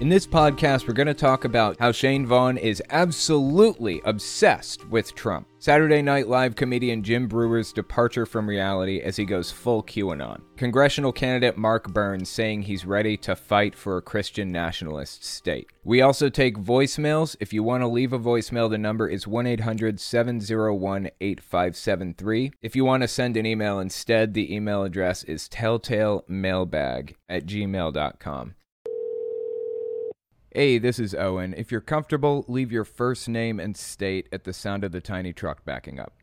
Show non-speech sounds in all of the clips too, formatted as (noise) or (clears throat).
In this podcast, we're going to talk about how Shane Vaughn is absolutely obsessed with Trump. Saturday Night Live comedian Jim Breuer's departure from reality as he goes full QAnon. Congressional candidate Mark Burns saying he's ready to fight for a Christian nationalist state. We also take voicemails. If you want to leave a voicemail, the number is 1 800 701 8573. If you want to send an email instead, the email address is telltalemailbag at gmail.com. Hey, this is Owen. If you're comfortable, leave your first name and state at the sound of the tiny truck backing up.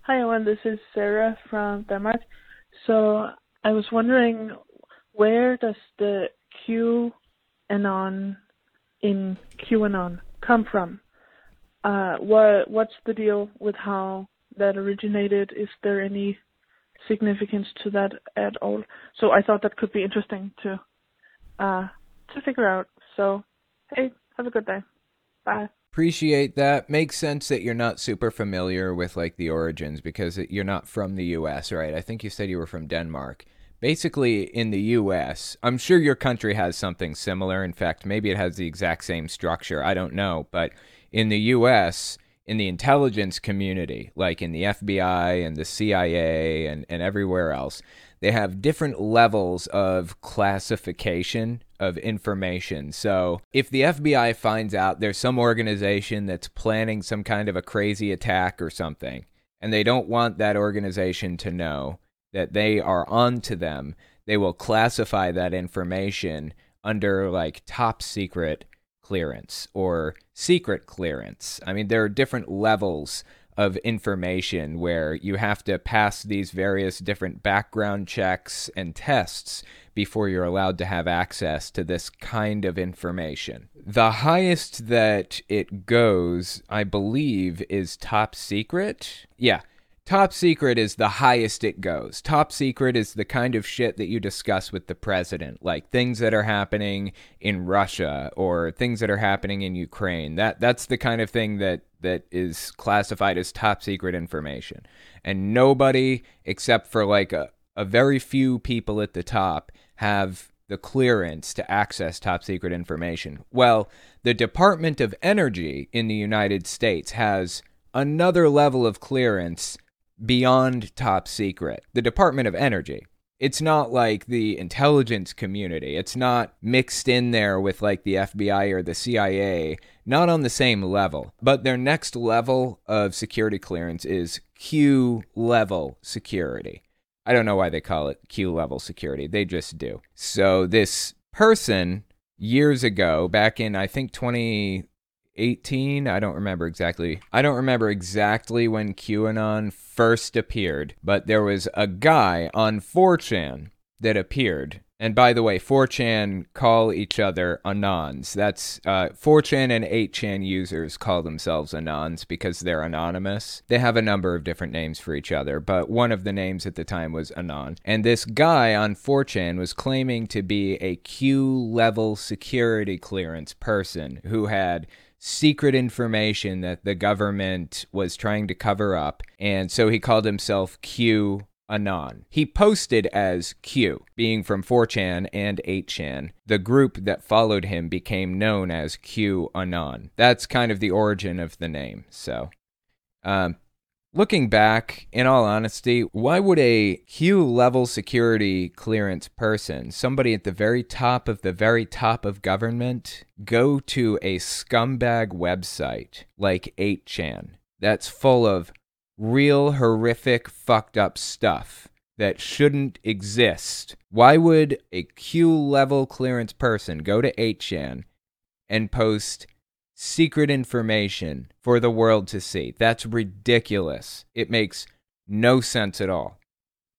Hi, Owen. This is Sarah from Denmark. So I was wondering, where does the QAnon in QAnon come from? Uh, what what's the deal with how that originated? Is there any significance to that at all? So I thought that could be interesting to uh, to figure out. So, hey, have a good day. Bye. Appreciate that. Makes sense that you're not super familiar with like the origins because you're not from the US, right? I think you said you were from Denmark. Basically, in the US, I'm sure your country has something similar. In fact, maybe it has the exact same structure. I don't know. But in the US, in the intelligence community, like in the FBI and the CIA and, and everywhere else, they have different levels of classification of information. So, if the FBI finds out there's some organization that's planning some kind of a crazy attack or something, and they don't want that organization to know that they are onto them, they will classify that information under like top secret clearance or secret clearance. I mean, there are different levels of information where you have to pass these various different background checks and tests before you're allowed to have access to this kind of information. The highest that it goes, I believe, is top secret. Yeah. Top secret is the highest it goes. Top secret is the kind of shit that you discuss with the president, like things that are happening in Russia or things that are happening in Ukraine. That that's the kind of thing that that is classified as top secret information. And nobody except for like a, a very few people at the top have the clearance to access top secret information. Well, the Department of Energy in the United States has another level of clearance beyond top secret. The Department of Energy. It's not like the intelligence community. It's not mixed in there with like the FBI or the CIA, not on the same level. But their next level of security clearance is Q level security. I don't know why they call it Q level security. They just do. So this person years ago, back in I think 2018, I don't remember exactly. I don't remember exactly when QAnon first appeared, but there was a guy on 4chan that appeared and by the way, 4chan call each other Anons. That's uh, 4chan and 8chan users call themselves Anons because they're anonymous. They have a number of different names for each other, but one of the names at the time was Anon. And this guy on 4chan was claiming to be a Q level security clearance person who had secret information that the government was trying to cover up. And so he called himself Q Anon. He posted as Q, being from 4chan and 8chan. The group that followed him became known as Q Anon. That's kind of the origin of the name. So, um, looking back, in all honesty, why would a Q level security clearance person, somebody at the very top of the very top of government, go to a scumbag website like 8chan that's full of real horrific fucked up stuff that shouldn't exist. Why would a Q level clearance person go to 8chan and post secret information for the world to see? That's ridiculous. It makes no sense at all.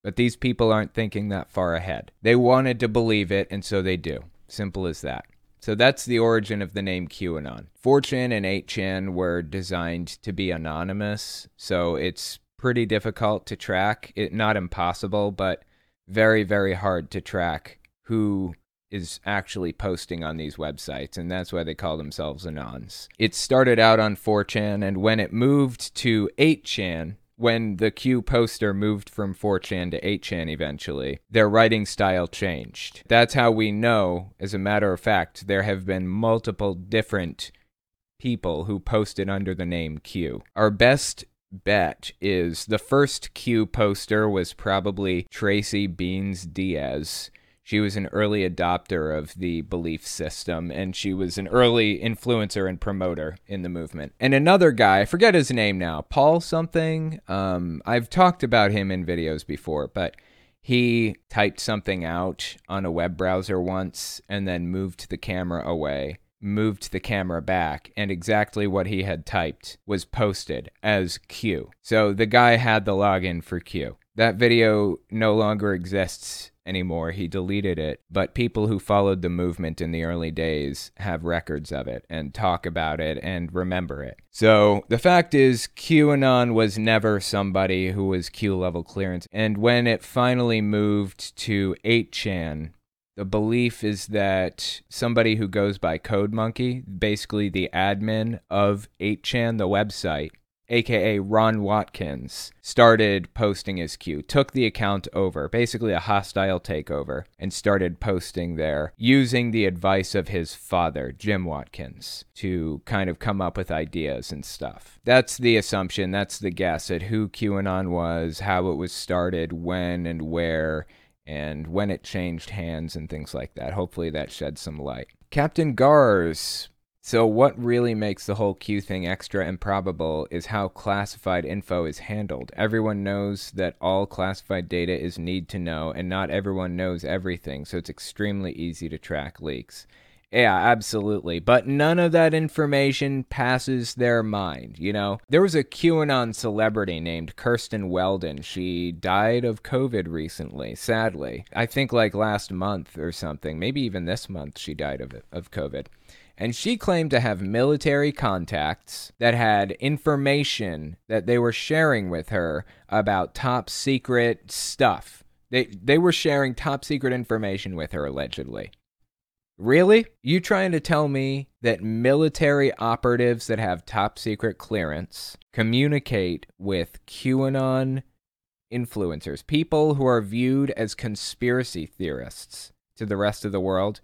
But these people aren't thinking that far ahead. They wanted to believe it, and so they do. Simple as that. So that's the origin of the name QAnon. 4chan and 8chan were designed to be anonymous, so it's pretty difficult to track. It not impossible, but very very hard to track who is actually posting on these websites, and that's why they call themselves Anons. It started out on 4chan, and when it moved to 8chan, when the Q poster moved from 4chan to 8chan eventually, their writing style changed. That's how we know, as a matter of fact, there have been multiple different people who posted under the name Q. Our best bet is the first Q poster was probably Tracy Beanz Diaz. She was an early adopter of the belief system, and she was an early influencer and promoter in the movement. And another guy, I forget his name now, Paul something. Um, I've talked about him in videos before, but he typed something out on a web browser once and then moved the camera away moved the camera back, and exactly what he had typed was posted as Q. So the guy had the login for Q. That video no longer exists anymore. He deleted it. But people who followed the movement in the early days have records of it and talk about it and remember it. So the fact is, QAnon was never somebody who was Q level clearance. And when it finally moved to 8chan, the belief is that somebody who goes by Code Monkey, basically the admin of 8chan, the website, aka Ron Watkins, started posting his Q, took the account over, basically a hostile takeover, and started posting there using the advice of his father, Jim Watkins, to kind of come up with ideas and stuff. That's the assumption, that's the guess at who QAnon was, how it was started, when and where and when it changed hands and things like that. Hopefully that sheds some light. Captain Gars. So, what really makes the whole Q thing extra improbable is how classified info is handled. Everyone knows that all classified data is need to know, and not everyone knows everything, so it's extremely easy to track leaks. Yeah, absolutely. But none of that information passes their mind, you know? There was a QAnon celebrity named Kirsten Weldon. She died of COVID recently, sadly. I think like last month or something. Maybe even this month she died of, of COVID. And she claimed to have military contacts that had information that they were sharing with her about top secret stuff. They, they were sharing top secret information with her, allegedly. Really? You trying to tell me that military operatives that have top secret clearance communicate with QAnon influencers, people who are viewed as conspiracy theorists to the rest of the world?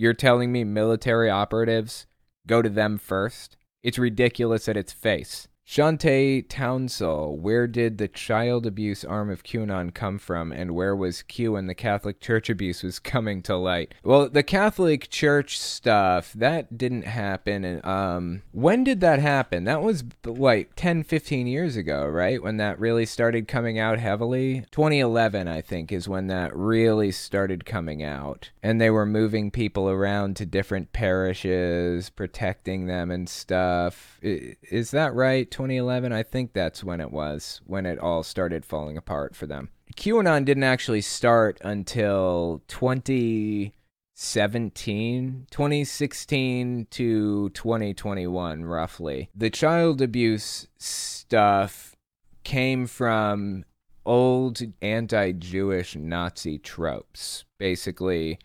You're telling me military operatives go to them first? It's ridiculous at its face. Shantae Townsell, where did the child abuse arm of QAnon come from, and where was Q when the Catholic Church abuse was (laughs) coming to light? Well, the Catholic Church stuff, that didn't happen. And, um, when did that happen? That was like 10, 15 years ago, right? When that really started coming out heavily? 2011, I think, is when that really started coming out. And they were moving people around to different parishes, protecting them and stuff. Is that right? 2011, I think that's when it was, when it all started falling apart for them. QAnon didn't actually start until 2017, 2016 to 2021, roughly. The child abuse stuff came from old anti Jewish Nazi tropes. Basically,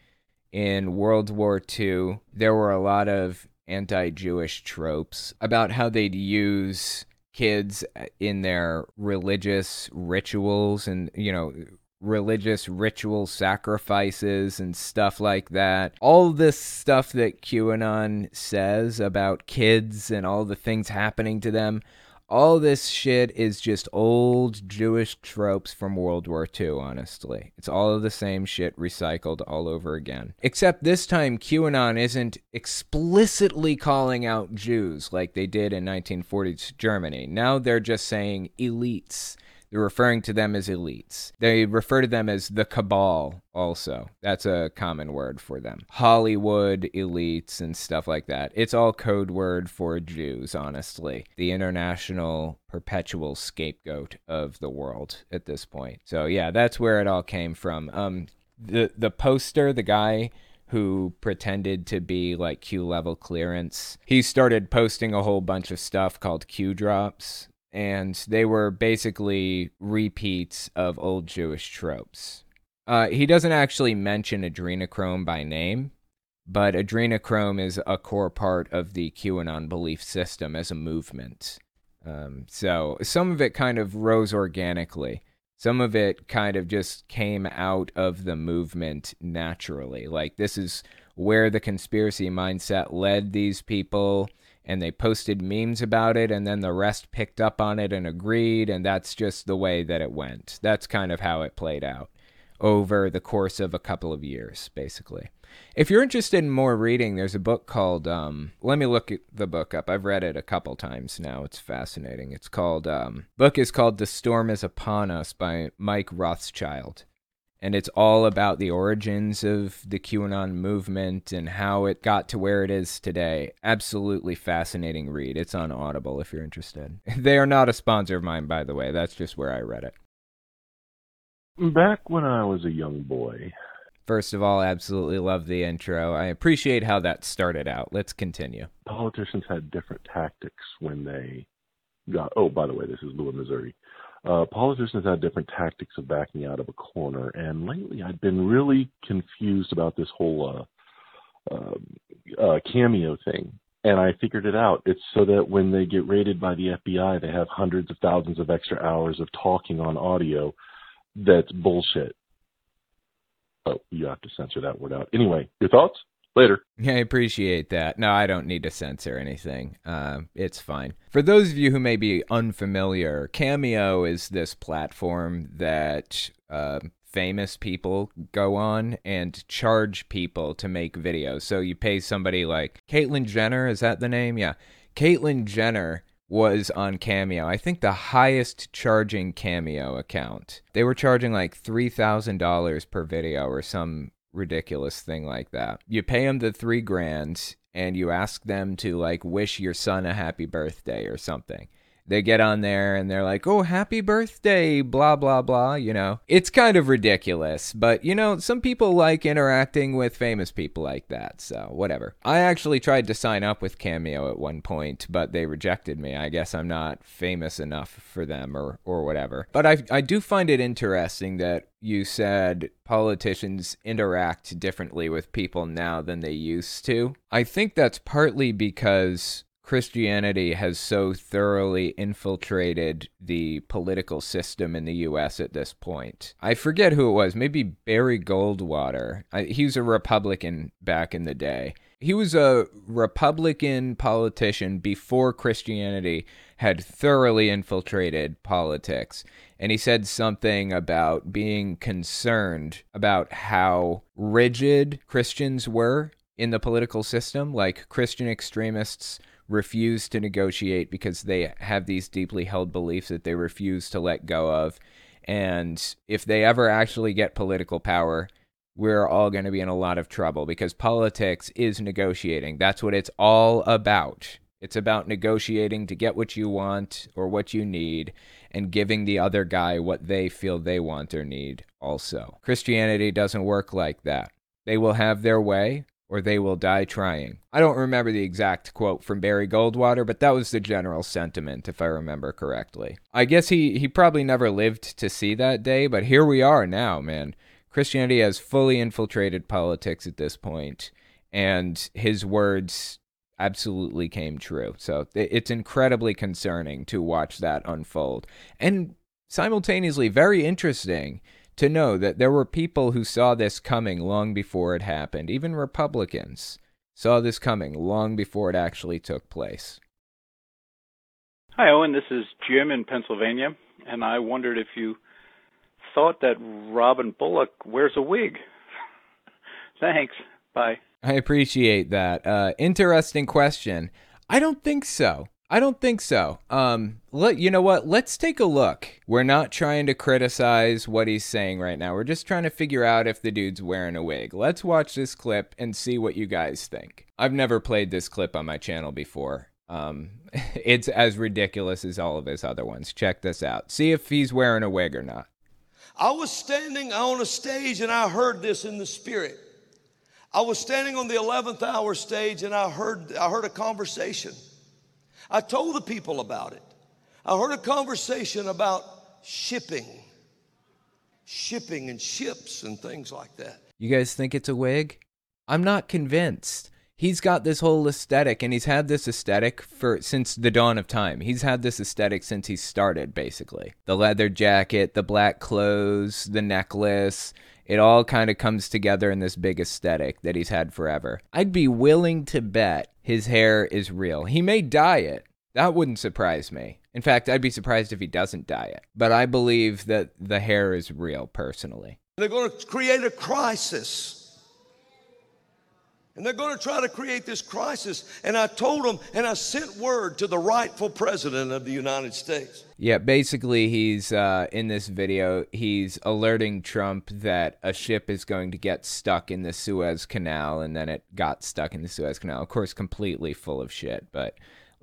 in World War II, there were a lot of anti Jewish tropes about how they'd use kids uh, in their religious rituals and, you know, religious ritual sacrifices and stuff like that. All this stuff that QAnon says about kids and all the things happening to them all this shit is just old Jewish tropes from World War II, honestly. It's all of the same shit recycled all over again. Except this time, QAnon isn't explicitly calling out Jews like they did in 1940s Germany. Now they're just saying elites they're referring to them as elites. They refer to them as the cabal, also. That's a common word for them. Hollywood elites and stuff like that. It's all code word for Jews, honestly. The international perpetual scapegoat of the world at this point. So, yeah, that's where it all came from. Um, the, the poster, the guy who pretended to be like Q level clearance. He started posting a whole bunch of stuff called Q drops and they were basically repeats of old Jewish tropes. Uh, he doesn't actually mention adrenochrome by name, but adrenochrome is a core part of the QAnon belief system as a movement. Um, so some of it kind of rose organically. Some of it kind of just came out of the movement naturally. Like, this is where the conspiracy mindset led these people, and they posted memes about it, and then the rest picked up on it and agreed, and that's just the way that it went. That's kind of how it played out over the course of a couple of years, basically. If you're interested in more reading, there's a book called. Um, let me look the book up. I've read it a couple times now. It's fascinating. It's called. Um, book is called "The Storm Is Upon Us" by Mike Rothschild, and it's all about the origins of the QAnon movement and how it got to where it is today. Absolutely fascinating read. It's on Audible if you're interested. (laughs) They are not a sponsor of mine, by the way. That's just where I read it. Back when I was a young boy. First of all, absolutely love the intro. I appreciate how that started out. Let's continue. Politicians had different tactics when they got. Oh, by the way, this is Louis, Missouri. Uh, politicians had different tactics of backing out of a corner, and lately I've been really confused about this whole uh, uh, uh cameo thing. And I figured it out. It's so that when they get raided by the FBI, they have hundreds of thousands of extra hours of talking on audio that's bullshit. Oh, you have to censor that word out. Anyway, your thoughts? Later. I appreciate that. No, I don't need to censor anything. Uh, it's fine. For those of you who may be unfamiliar, Cameo is this platform that uh, famous people go on and charge people to make videos. So you pay somebody like Caitlyn Jenner, is that the name? Yeah. Caitlyn Jenner was on Cameo. I think the highest charging Cameo account. They were charging like $3,000 per video or some ridiculous thing like that. You pay them the 3 grand and you ask them to like wish your son a happy birthday or something they get on there and they're like, oh, happy birthday, blah, blah, blah. You know, it's kind of ridiculous, but you know, some people like interacting with famous people like that. So, whatever. I actually tried to sign up with Cameo at one point, but they rejected me. I guess I'm not famous enough for them or, or whatever. But I, I do find it interesting that you said politicians interact differently with people now than they used to. I think that's partly because Christianity has so thoroughly infiltrated the political system in the US at this point. I forget who it was, maybe Barry Goldwater. I, he was a Republican back in the day. He was a Republican politician before Christianity had thoroughly infiltrated politics. And he said something about being concerned about how rigid Christians were in the political system. Like Christian extremists refuse to negotiate because they have these deeply held beliefs that they refuse to let go of. And if they ever actually get political power, we're all going to be in a lot of trouble because politics is negotiating. That's what it's all about. It's about negotiating to get what you want or what you need and giving the other guy what they feel they want or need also. Christianity doesn't work like that. They will have their way, or they will die trying. I don't remember the exact quote from Barry Goldwater, but that was the general sentiment, if I remember correctly. I guess he, he probably never lived to see that day, but here we are now, man. Christianity has fully infiltrated politics at this point, and his words absolutely came true. So it's incredibly concerning to watch that unfold. And simultaneously, very interesting to know that there were people who saw this coming long before it happened. Even Republicans saw this coming long before it actually took place. Hi, Owen. This is Jim in Pennsylvania, and I wondered if you thought that Robin Bullock wears a wig. (laughs) Thanks. Bye. I appreciate that. Uh, interesting question. I don't think so. I don't think so. Um, let you know what? Let's take a look. We're not trying to criticize what he's saying right now. We're just trying to figure out if the dude's wearing a wig. Let's watch this clip and see what you guys think. I've never played this clip on my channel before. Um, (laughs) it's as ridiculous as all of his other ones. Check this out. See if he's wearing a wig or not. I was standing on a stage and I heard this in the spirit. I was standing on the 11th hour stage and I heard I heard a conversation. I told the people about it. I heard a conversation about shipping. shipping and ships and things like that. You guys think it's a wig? I'm not convinced. He's got this whole aesthetic and he's had this aesthetic for since the dawn of time. He's had this aesthetic since he started basically. The leather jacket, the black clothes, the necklace, it all kind of comes together in this big aesthetic that he's had forever. I'd be willing to bet his hair is real. He may dye it. That wouldn't surprise me. In fact, I'd be surprised if he doesn't dye it. But I believe that the hair is real personally. They're going to create a crisis. And they're going to try to create this crisis. And I told them, and I sent word to the rightful president of the United States. Yeah, basically, he's uh, in this video, he's alerting Trump that a ship is going to get stuck in the Suez Canal, and then it got stuck in the Suez Canal. Of course, completely full of shit, but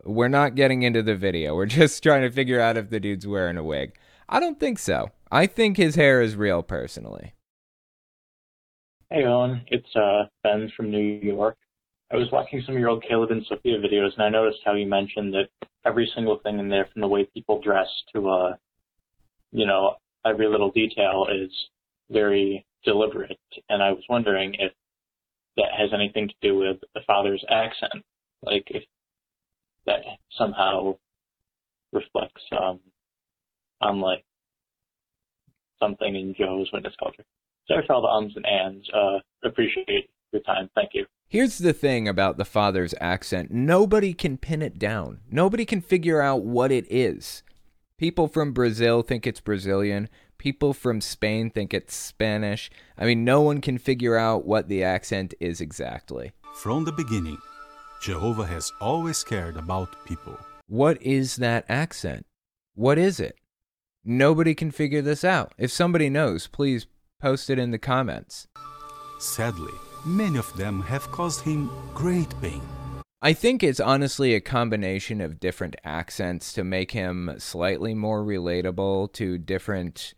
we're not getting into the video. (laughs) We're just trying to figure out if the dude's wearing a wig. I don't think so. I think his hair is real, personally. Hey, Owen. It's uh, Ben from New York. I was watching some of your old Caleb and Sophia videos, and I noticed how you mentioned that every single thing in there, from the way people dress to, uh, you know, every little detail, is very deliberate. And I was wondering if that has anything to do with the father's accent, like if that somehow reflects um, on like something in Jehovah's Witness culture. Sorry for all the ums and ands. Uh, appreciate your time. Thank you. Here's the thing about the father's accent nobody can pin it down, nobody can figure out what it is. People from Brazil think it's Brazilian. People from Spain think it's Spanish. I mean, no one can figure out what the accent is exactly. From the beginning, Jehovah has always cared about people. What is that accent? What is it? Nobody can figure this out. If somebody knows, please post it in the comments. Sadly, many of them have caused him great pain. I think it's honestly a combination of different accents to make him slightly more relatable to different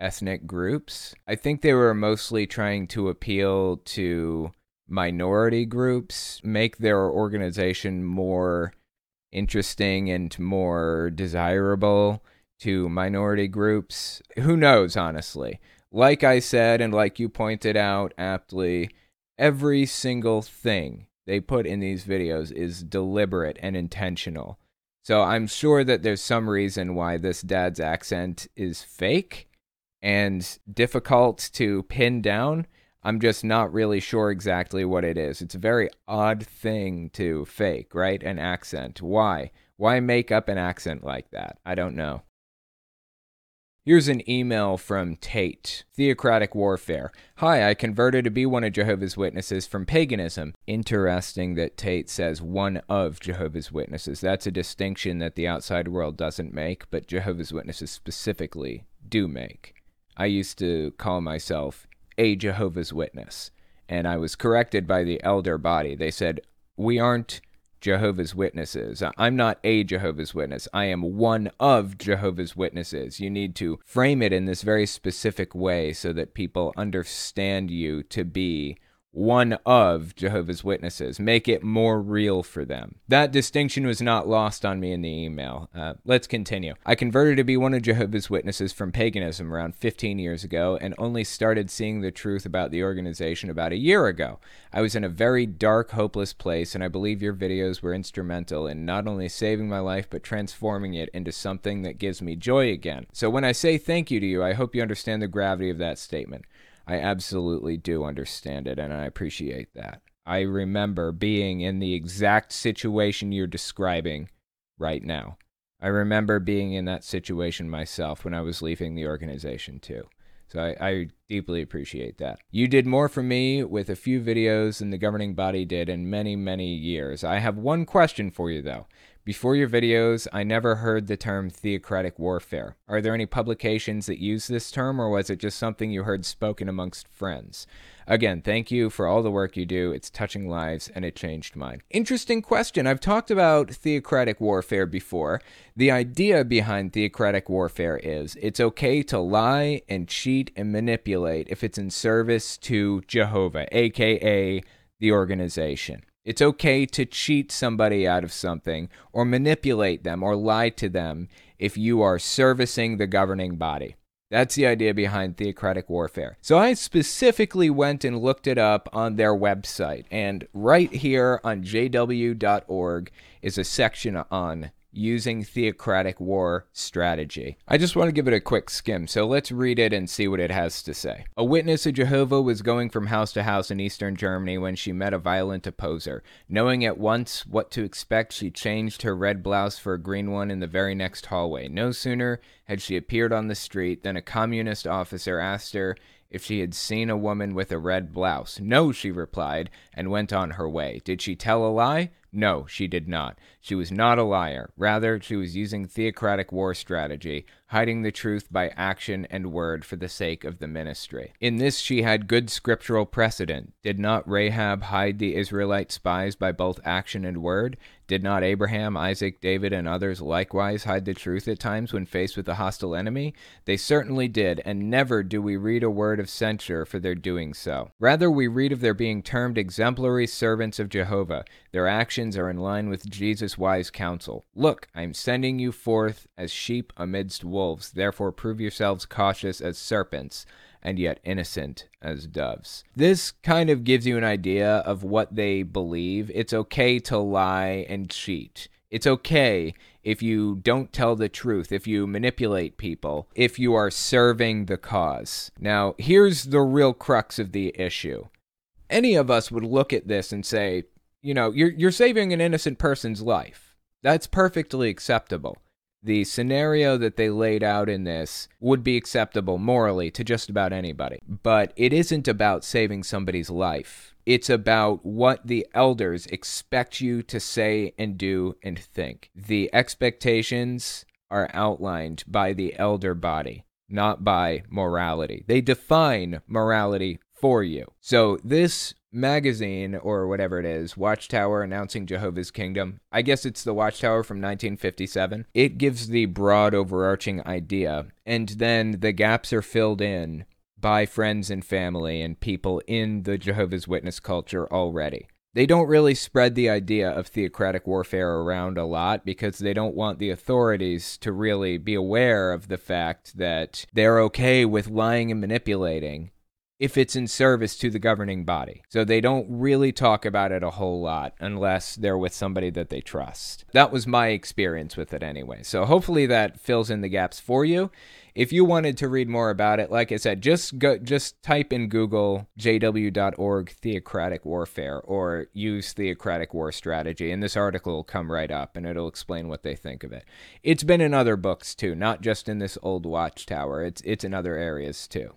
ethnic groups. I think they were mostly trying to appeal to minority groups, make their organization more interesting and more desirable to minority groups. Who knows, honestly? Like I said, and like you pointed out aptly, every single thing they put in these videos is deliberate and intentional. So I'm sure that there's some reason why this dad's accent is fake and difficult to pin down. I'm just not really sure exactly what it is. It's a very odd thing to fake, right? An accent. Why? Why make up an accent like that? I don't know. Here's an email from Tate. Theocratic warfare. Hi, I converted to be one of Jehovah's Witnesses from paganism. Interesting that Tate says one of Jehovah's Witnesses. That's a distinction that the outside world doesn't make, but Jehovah's Witnesses specifically do make. I used to call myself a Jehovah's Witness, and I was corrected by the elder body. They said, We aren't Jehovah's Witnesses. I'm not a Jehovah's Witness. I am one of Jehovah's Witnesses. You need to frame it in this very specific way so that people understand you to be one of Jehovah's Witnesses. Make it more real for them. That distinction was not lost on me in the email. Uh, let's continue. I converted to be one of Jehovah's Witnesses from paganism around 15 years ago and only started seeing the truth about the organization about a year ago. I was in a very dark, hopeless place, and I believe your videos were instrumental in not only saving my life but transforming it into something that gives me joy again. So when I say thank you to you, I hope you understand the gravity of that statement. I absolutely do understand it, and I appreciate that. I remember being in the exact situation you're describing right now. I remember being in that situation myself when I was leaving the organization, too. So I, I, deeply appreciate that. You did more for me with a few videos than the governing body did in many, many years. I have one question for you, though. Before your videos, I never heard the term theocratic warfare. Are there any publications that use this term, or was it just something you heard spoken amongst friends? Again, thank you for all the work you do. It's touching lives, and it changed mine. Interesting question. I've talked about theocratic warfare before. The idea behind theocratic warfare is it's okay to lie and cheat and manipulate if it's in service to Jehovah, aka the organization. It's okay to cheat somebody out of something or manipulate them or lie to them if you are servicing the governing body. That's the idea behind theocratic warfare. So I specifically went and looked it up on their website. And right here on jw.org is a section on using theocratic war strategy. I just want to give it a quick skim, so let's read it and see what it has to say. A witness of Jehovah was going from house to house in eastern Germany when she met a violent opposer. Knowing at once what to expect, she changed her red blouse for a green one in the very next hallway. No sooner had she appeared on the street than a communist officer asked her if she had seen a woman with a red blouse. No, she replied, and went on her way. Did she tell a lie? No, she did not. She was not a liar. Rather, she was using theocratic war strategy, hiding the truth by action and word for the sake of the ministry. In this she had good scriptural precedent. Did not Rahab hide the Israelite spies by both action and word? Did not Abraham, Isaac, David, and others likewise hide the truth at times when faced with a hostile enemy? They certainly did, and never do we read a word of censure for their doing so. Rather, we read of their being termed exemplary servants of Jehovah. Their actions are in line with Jesus' wise counsel. Look, I am sending you forth as sheep amidst wolves. Therefore, prove yourselves cautious as serpents and yet innocent as doves. This kind of gives you an idea of what they believe. It's okay to lie and cheat. It's okay if you don't tell the truth, if you manipulate people, if you are serving the cause. Now, here's the real crux of the issue. Any of us would look at this and say, you know, you're you're saving an innocent person's life. That's perfectly acceptable the scenario that they laid out in this would be acceptable morally to just about anybody. But it isn't about saving somebody's life. It's about what the elders expect you to say and do and think. The expectations are outlined by the elder body, not by morality. They define morality for you. So this magazine or whatever it is, Watchtower announcing Jehovah's Kingdom. I guess it's the Watchtower from 1957. It gives the broad overarching idea, and then the gaps are filled in by friends and family and people in the Jehovah's Witness culture already. They don't really spread the idea of theocratic warfare around a lot because they don't want the authorities to really be aware of the fact that they're okay with lying and manipulating if it's in service to the governing body. So they don't really talk about it a whole lot unless they're with somebody that they trust. That was my experience with it anyway. So hopefully that fills in the gaps for you. If you wanted to read more about it, like I said, just go just type in Google jw.org theocratic warfare or use theocratic war strategy and this article will come right up and it'll explain what they think of it. It's been in other books too, not just in this old watchtower. It's it's in other areas too.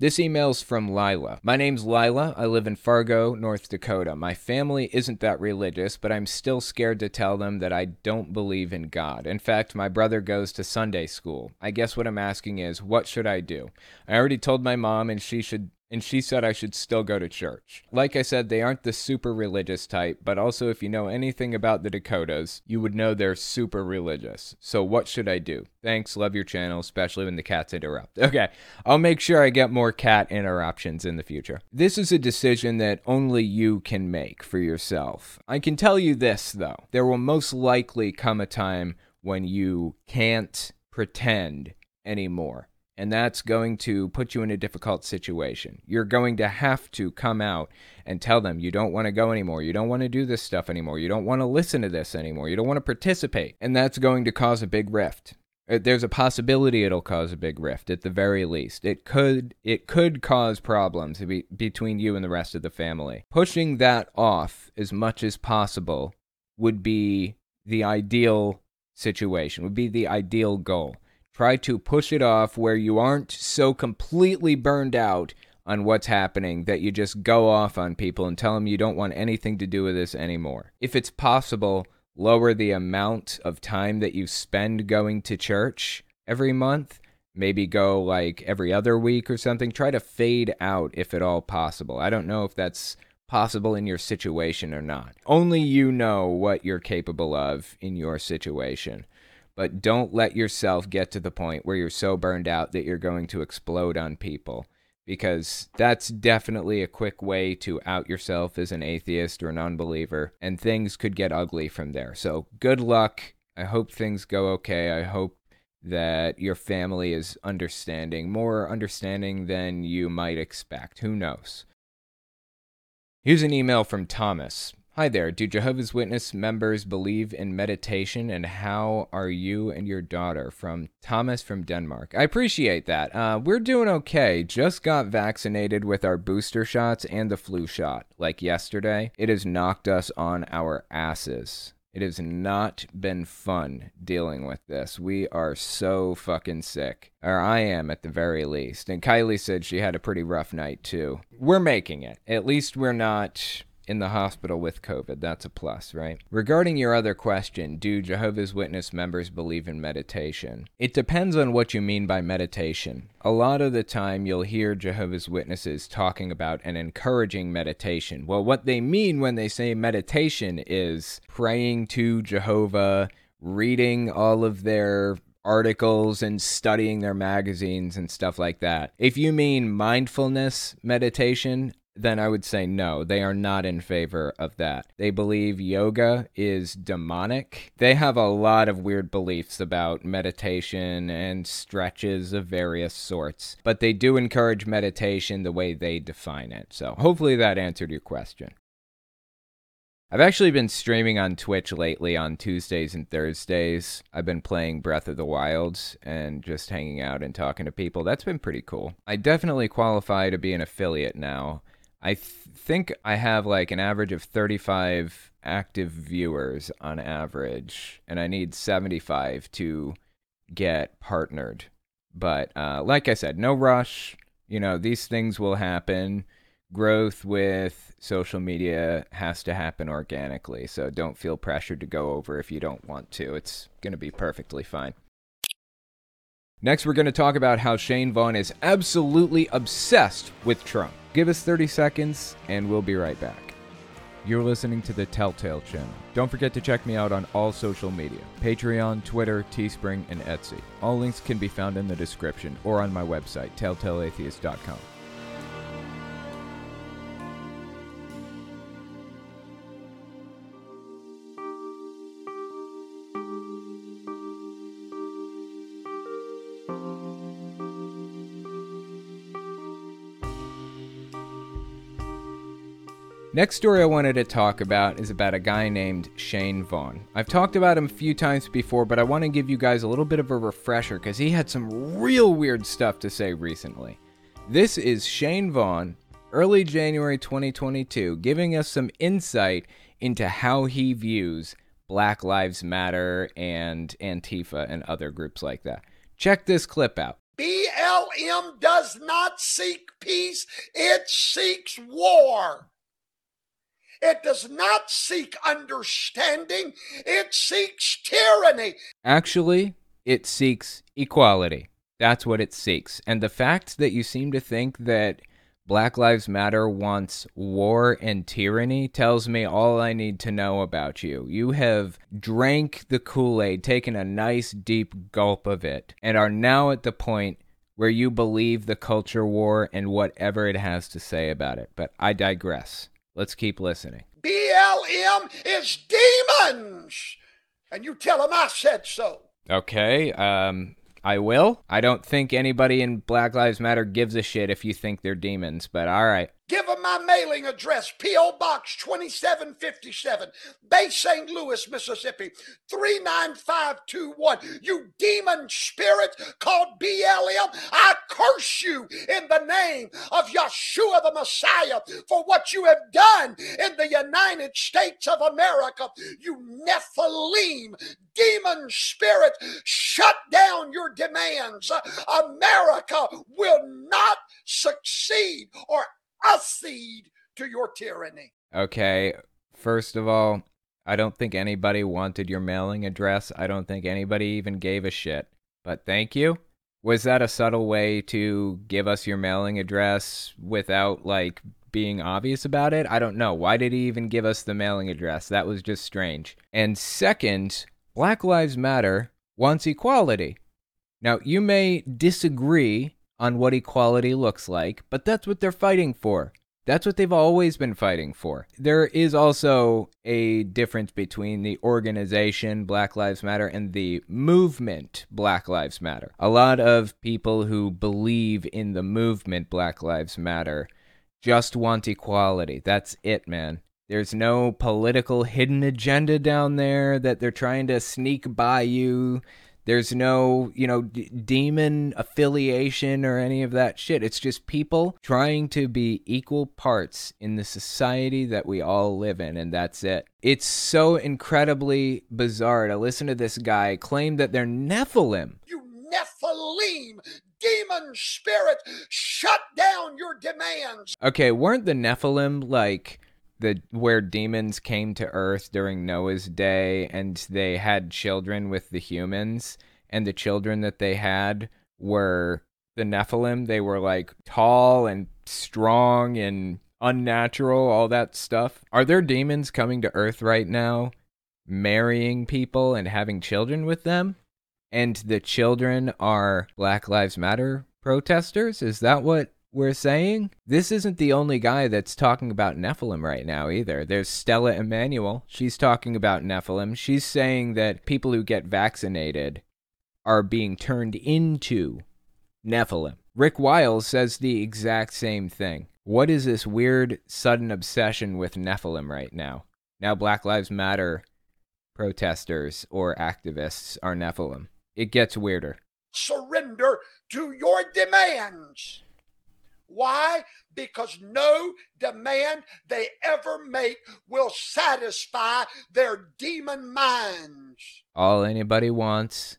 This email's from Lila. My name's Lila. I live in Fargo, North Dakota. My family isn't that religious, but I'm still scared to tell them that I don't believe in God. In fact, my brother goes to Sunday school. I guess what I'm asking is, what should I do? I already told my mom, and she should and she said I should still go to church. Like I said, they aren't the super religious type, but also if you know anything about the Dakotas, you would know they're super religious. So what should I do? Thanks, love your channel, especially when the cats interrupt. (laughs) Okay, I'll make sure I get more cat interruptions in the future. This is a decision that only you can make for yourself. I can tell you this, though. There will most likely come a time when you can't pretend anymore and that's going to put you in a difficult situation. You're going to have to come out and tell them you don't want to go anymore. You don't want to do this stuff anymore. You don't want to listen to this anymore. You don't want to participate. And that's going to cause a big rift. Uh, there's a possibility it'll cause a big rift at the very least. It could it could cause problems be, between you and the rest of the family. Pushing that off as much as possible would be the ideal situation. Would be the ideal goal. Try to push it off where you aren't so completely burned out on what's happening that you just go off on people and tell them you don't want anything to do with this anymore. If it's possible, lower the amount of time that you spend going to church every month. Maybe go like every other week or something. Try to fade out if at all possible. I don't know if that's possible in your situation or not. Only you know what you're capable of in your situation but don't let yourself get to the point where you're so burned out that you're going to explode on people because that's definitely a quick way to out yourself as an atheist or an unbeliever and things could get ugly from there. So good luck. I hope things go okay. I hope that your family is understanding, more understanding than you might expect. Who knows? Here's an email from Thomas. Hi there. Do Jehovah's Witness members believe in meditation and how are you and your daughter? From Thomas from Denmark. I appreciate that. Uh, we're doing okay. Just got vaccinated with our booster shots and the flu shot like yesterday. It has knocked us on our asses. It has not been fun dealing with this. We are so fucking sick. Or I am at the very least. And Kylie said she had a pretty rough night too. We're making it. At least we're not in the hospital with COVID. That's a plus, right? Regarding your other question, do Jehovah's Witness members believe in meditation? It depends on what you mean by meditation. A lot of the time, you'll hear Jehovah's Witnesses talking about and encouraging meditation. Well, what they mean when they say meditation is praying to Jehovah, reading all of their articles and studying their magazines and stuff like that. If you mean mindfulness meditation, then I would say no, they are not in favor of that. They believe yoga is demonic. They have a lot of weird beliefs about meditation and stretches of various sorts, but they do encourage meditation the way they define it. So hopefully that answered your question. I've actually been streaming on Twitch lately on Tuesdays and Thursdays. I've been playing Breath of the Wilds and just hanging out and talking to people. That's been pretty cool. I definitely qualify to be an affiliate now. I th- think I have like an average of 35 active viewers on average, and I need 75 to get partnered. But uh, like I said, no rush. You know, these things will happen. Growth with social media has to happen organically, so don't feel pressured to go over if you don't want to. It's going to be perfectly fine. Next, we're going to talk about how Shane Vaughn is absolutely obsessed with Trump. Give us 30 seconds and we'll be right back. You're listening to the Telltale channel. Don't forget to check me out on all social media Patreon, Twitter, Teespring, and Etsy. All links can be found in the description or on my website, telltaleatheist.com. Next story I wanted to talk about is about a guy named Shane Vaughn. I've talked about him a few times before, but I want to give you guys a little bit of a refresher because he had some real weird stuff to say recently. This is Shane Vaughn, early January 2022, giving us some insight into how he views Black Lives Matter and Antifa and other groups like that. Check this clip out. BLM does not seek peace, it seeks war. It does not seek understanding, it seeks tyranny. Actually, it seeks equality. That's what it seeks. And the fact that you seem to think that Black Lives Matter wants war and tyranny tells me all I need to know about you. You have drank the Kool Aid, taken a nice deep gulp of it, and are now at the point where you believe the culture war and whatever it has to say about it. But I digress. Let's keep listening. BLM is demons. And you tell them I said so. Okay, um, I will. I don't think anybody in Black Lives Matter gives a shit if you think they're demons, but all right. Give my mailing address, P.O. Box 2757, Bay St. Louis, Mississippi, 39521. You demon spirit called BLM, I curse you in the name of Yeshua the Messiah for what you have done in the United States of America. You Nephilim, demon spirit, shut down your demands. America will not succeed or accede to your tyranny. Okay, first of all, I don't think anybody wanted your mailing address. I don't think anybody even gave a shit. But thank you. Was that a subtle way to give us your mailing address without like being obvious about it? I don't know. Why did he even give us the mailing address? That was just strange. And second, Black Lives Matter wants equality. Now, you may disagree on what equality looks like, but that's what they're fighting for. That's what they've always been fighting for. There is also a difference between the organization Black Lives Matter and the movement Black Lives Matter. A lot of people who believe in the movement Black Lives Matter just want equality. That's it, man. There's no political hidden agenda down there that they're trying to sneak by you. There's no, you know, d- demon affiliation or any of that shit. It's just people trying to be equal parts in the society that we all live in, and that's it. It's so incredibly bizarre to listen to this guy claim that they're Nephilim. You Nephilim, demon spirit, shut down your demands. Okay, weren't the Nephilim like the where demons came to earth during Noah's day and they had children with the humans and the children that they had were the Nephilim. They were like tall and strong and unnatural, all that stuff. Are there demons coming to earth right now marrying people and having children with them? And the children are Black Lives Matter protesters? Is that what we're saying this isn't the only guy that's talking about Nephilim right now either. There's Stella Immanuel. She's talking about Nephilim. She's saying that people who get vaccinated are being turned into Nephilim. Rick Wiles says the exact same thing. What is this weird sudden obsession with Nephilim right now? Now Black Lives Matter protesters or activists are Nephilim. It gets weirder. Surrender to your demands. Why? Because no demand they ever make will satisfy their demon minds. All anybody wants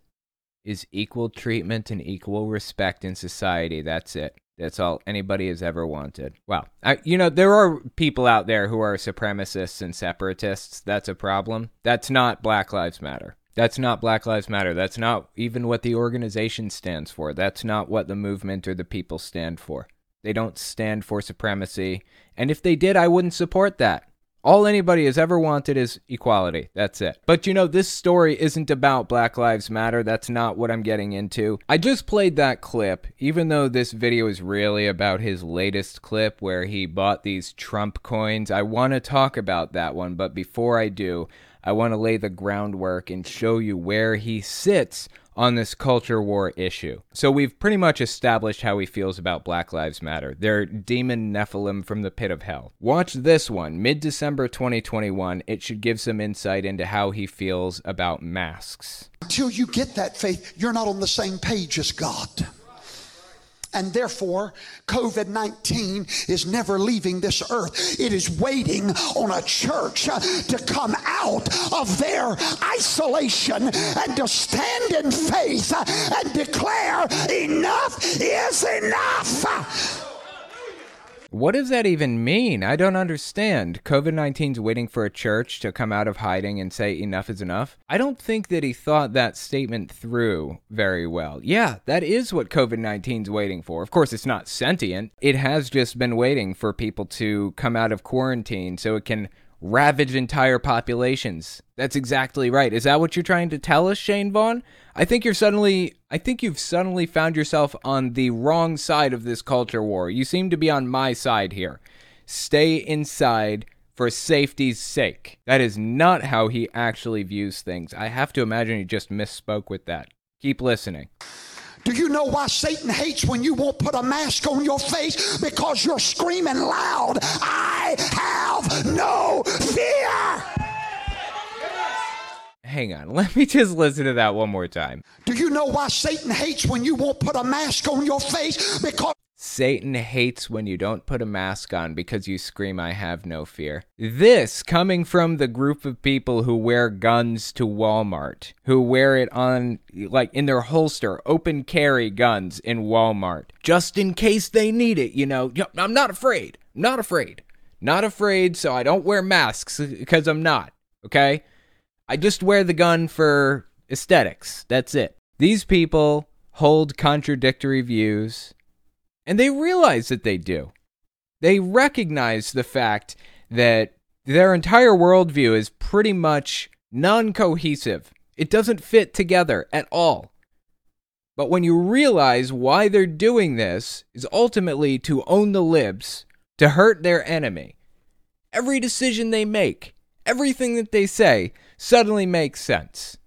is equal treatment and equal respect in society. That's it. That's all anybody has ever wanted. Well, I, you know, there are people out there who are supremacists and separatists. That's a problem. That's not Black Lives Matter. That's not Black Lives Matter. That's not even what the organization stands for. That's not what the movement or the people stand for. They don't stand for supremacy. And if they did, I wouldn't support that. All anybody has ever wanted is equality. That's it. But you know, this story isn't about Black Lives Matter. That's not what I'm getting into. I just played that clip, even though this video is really about his latest clip where he bought these Trump coins. I want to talk about that one, but before I do, I want to lay the groundwork and show you where he sits on this culture war issue. So we've pretty much established how he feels about Black Lives Matter. They're demon Nephilim from the pit of hell. Watch this one, mid December 2021. It should give some insight into how he feels about masks. Until you get that faith, you're not on the same page as God. And therefore, COVID 19 is never leaving this earth. It is waiting on a church uh, to come out of their isolation and to stand in faith uh, and declare, enough is enough. What does that even mean? I don't understand. COVID 19's waiting for a church to come out of hiding and say enough is enough. I don't think that he thought that statement through very well. Yeah, that is what COVID 19's waiting for. Of course, it's not sentient. It has just been waiting for people to come out of quarantine so it can ravage entire populations. That's exactly right. Is that what you're trying to tell us, Shane Vaughn? I think you're suddenly I think you've suddenly found yourself on the wrong side of this culture war. You seem to be on my side here. Stay inside for safety's sake. That is not how he actually views things. I have to imagine he just misspoke with that. Keep listening. Do you know why Satan hates when you won't put a mask on your face? Because you're screaming loud, I have no fear. Hang on, let me just listen to that one more time. Do you know why Satan hates when you won't put a mask on your face? Because Satan hates when you don't put a mask on because you scream, I have no fear. This coming from the group of people who wear guns to Walmart, who wear it on, like, in their holster, open carry guns in Walmart, just in case they need it, you know. I'm not afraid. Not afraid. Not afraid, so I don't wear masks because I'm not, okay? I just wear the gun for aesthetics. That's it. These people hold contradictory views and they realize that they do. They recognize the fact that their entire worldview is pretty much non cohesive. It doesn't fit together at all. But when you realize why they're doing this is ultimately to own the libs, to hurt their enemy. Every decision they make, everything that they say, suddenly makes sense.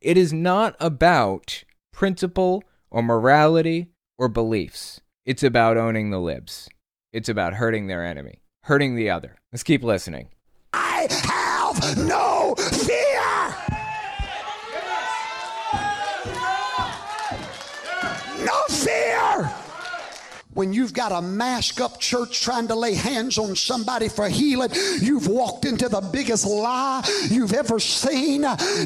It is not about principle or morality or beliefs. It's about owning the libs. It's about hurting their enemy, hurting the other. Let's keep listening. I have no When you've got a mask up church trying to lay hands on somebody for healing, you've walked into the biggest lie you've ever seen.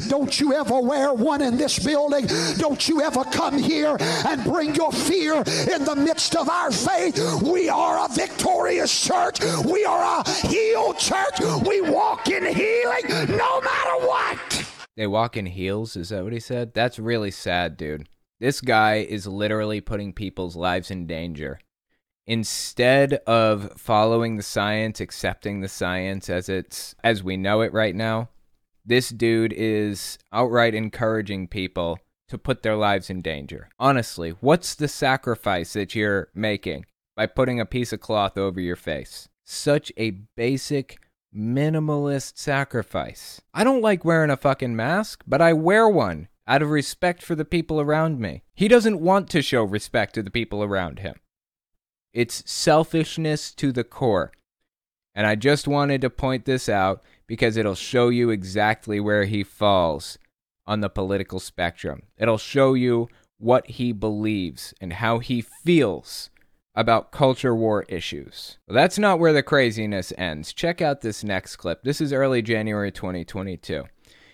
Don't you ever wear one in this building. Don't you ever come here and bring your fear in the midst of our faith. We are a victorious church. We are a healed church. We walk in healing no matter what. They walk in heels, is that what he said? That's really sad, dude. This guy is literally putting people's lives in danger. Instead of following the science, accepting the science as it's as we know it right now, this dude is outright encouraging people to put their lives in danger. Honestly, what's the sacrifice that you're making by putting a piece of cloth over your face? Such a basic minimalist sacrifice. I don't like wearing a fucking mask, but I wear one out of respect for the people around me. He doesn't want to show respect to the people around him. It's selfishness to the core. And I just wanted to point this out because it'll show you exactly where he falls on the political spectrum. It'll show you what he believes and how he feels about culture war issues. Well, that's not where the craziness ends. Check out this next clip. This is early January 2022.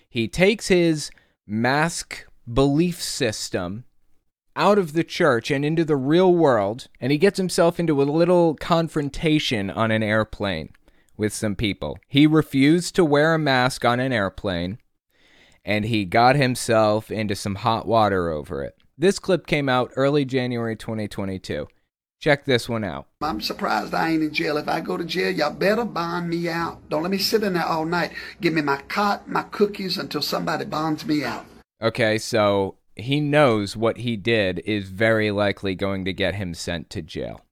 He takes his mask belief system out of the church and into the real world, and he gets himself into a little confrontation on an airplane with some people. He refused to wear a mask on an airplane, and he got himself into some hot water over it. This clip came out early January 2022. Check this one out. I'm surprised I ain't in jail. If I go to jail, y'all better bond me out. Don't let me sit in there all night. Give me my cot, my cookies until somebody bonds me out. Okay, so he knows what he did is very likely going to get him sent to jail.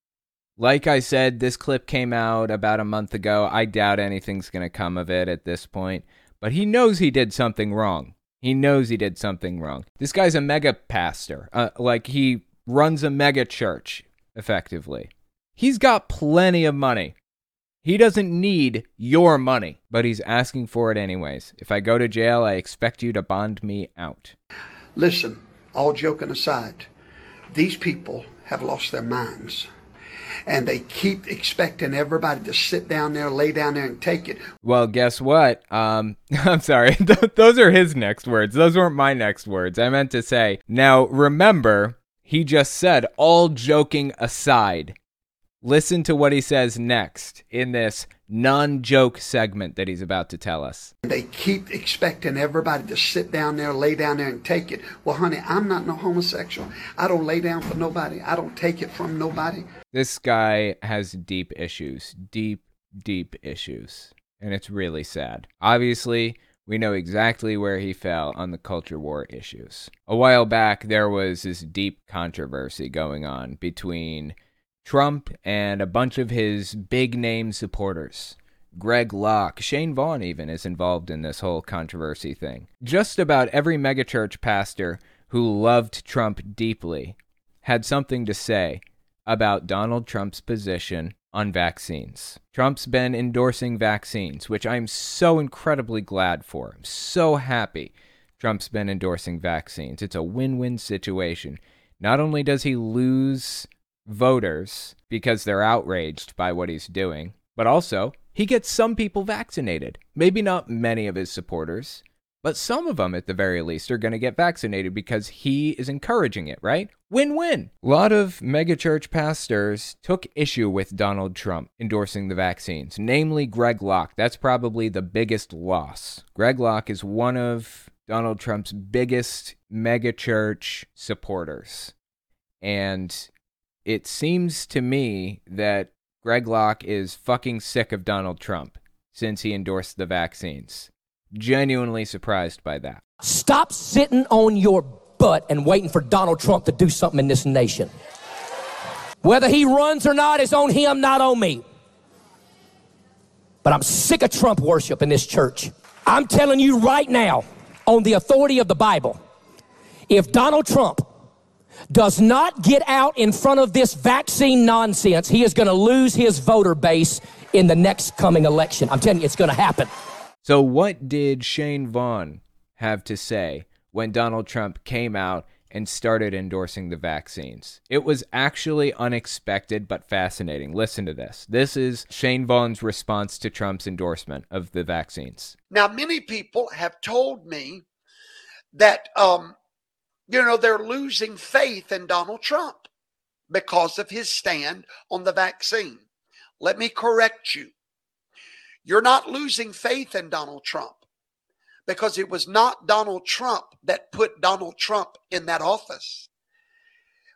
Like I said, this clip came out about a month ago. I doubt anything's going to come of it at this point, but he knows he did something wrong. He knows he did something wrong. This guy's a mega pastor. Uh, like he runs a mega church effectively. He's got plenty of money. He doesn't need your money, but he's asking for it anyways. If I go to jail, I expect you to bond me out. Listen, all joking aside, these people have lost their minds. And they keep expecting everybody to sit down there, lay down there, and take it. Well, guess what? Um, (laughs) I'm sorry. (laughs) Those are his next words. Those weren't my next words. I meant to say, now remember, he just said, all joking aside. Listen to what he says next in this non joke segment that he's about to tell us. They keep expecting everybody to sit down there, lay down there, and take it. Well, honey, I'm not no homosexual. I don't lay down for nobody, I don't take it from nobody. This guy has deep issues, deep, deep issues. And it's really sad. Obviously, we know exactly where he fell on the culture war issues. A while back, there was this deep controversy going on between Trump and a bunch of his big name supporters. Greg Locke, Shane Vaughn even is involved in this whole controversy thing. Just about every megachurch pastor who loved Trump deeply had something to say about Donald Trump's position on vaccines. Trump's been endorsing vaccines, which I'm so incredibly glad for. I'm so happy Trump's been endorsing vaccines. It's a win win situation. Not only does he lose voters because they're outraged by what he's doing, but also he gets some people vaccinated. Maybe not many of his supporters, but some of them at the very least are going to get vaccinated because he is encouraging it, right? Win win. A lot of megachurch pastors took issue with Donald Trump endorsing the vaccines, namely Greg Locke. That's probably the biggest loss. Greg Locke is one of Donald Trump's biggest megachurch supporters. And it seems to me that Greg Locke is fucking sick of Donald Trump since he endorsed the vaccines. Genuinely surprised by that. Stop sitting on your butt and waiting for Donald Trump to do something in this nation. Whether he runs or not is on him, not on me. But I'm sick of Trump worship in this church. I'm telling you right now, on the authority of the Bible, if Donald Trump does not get out in front of this vaccine nonsense, he is going to lose his voter base in the next coming election. I'm telling you, it's going to happen. So, what did Shane Vaughn have to say when Donald Trump came out and started endorsing the vaccines? It was actually unexpected but fascinating. Listen to this. This is Shane Vaughn's response to Trump's endorsement of the vaccines. Now, many people have told me that, um, you know, they're losing faith in Donald Trump because of his stand on the vaccine. Let me correct you. You're not losing faith in Donald Trump because it was not Donald Trump that put Donald Trump in that office.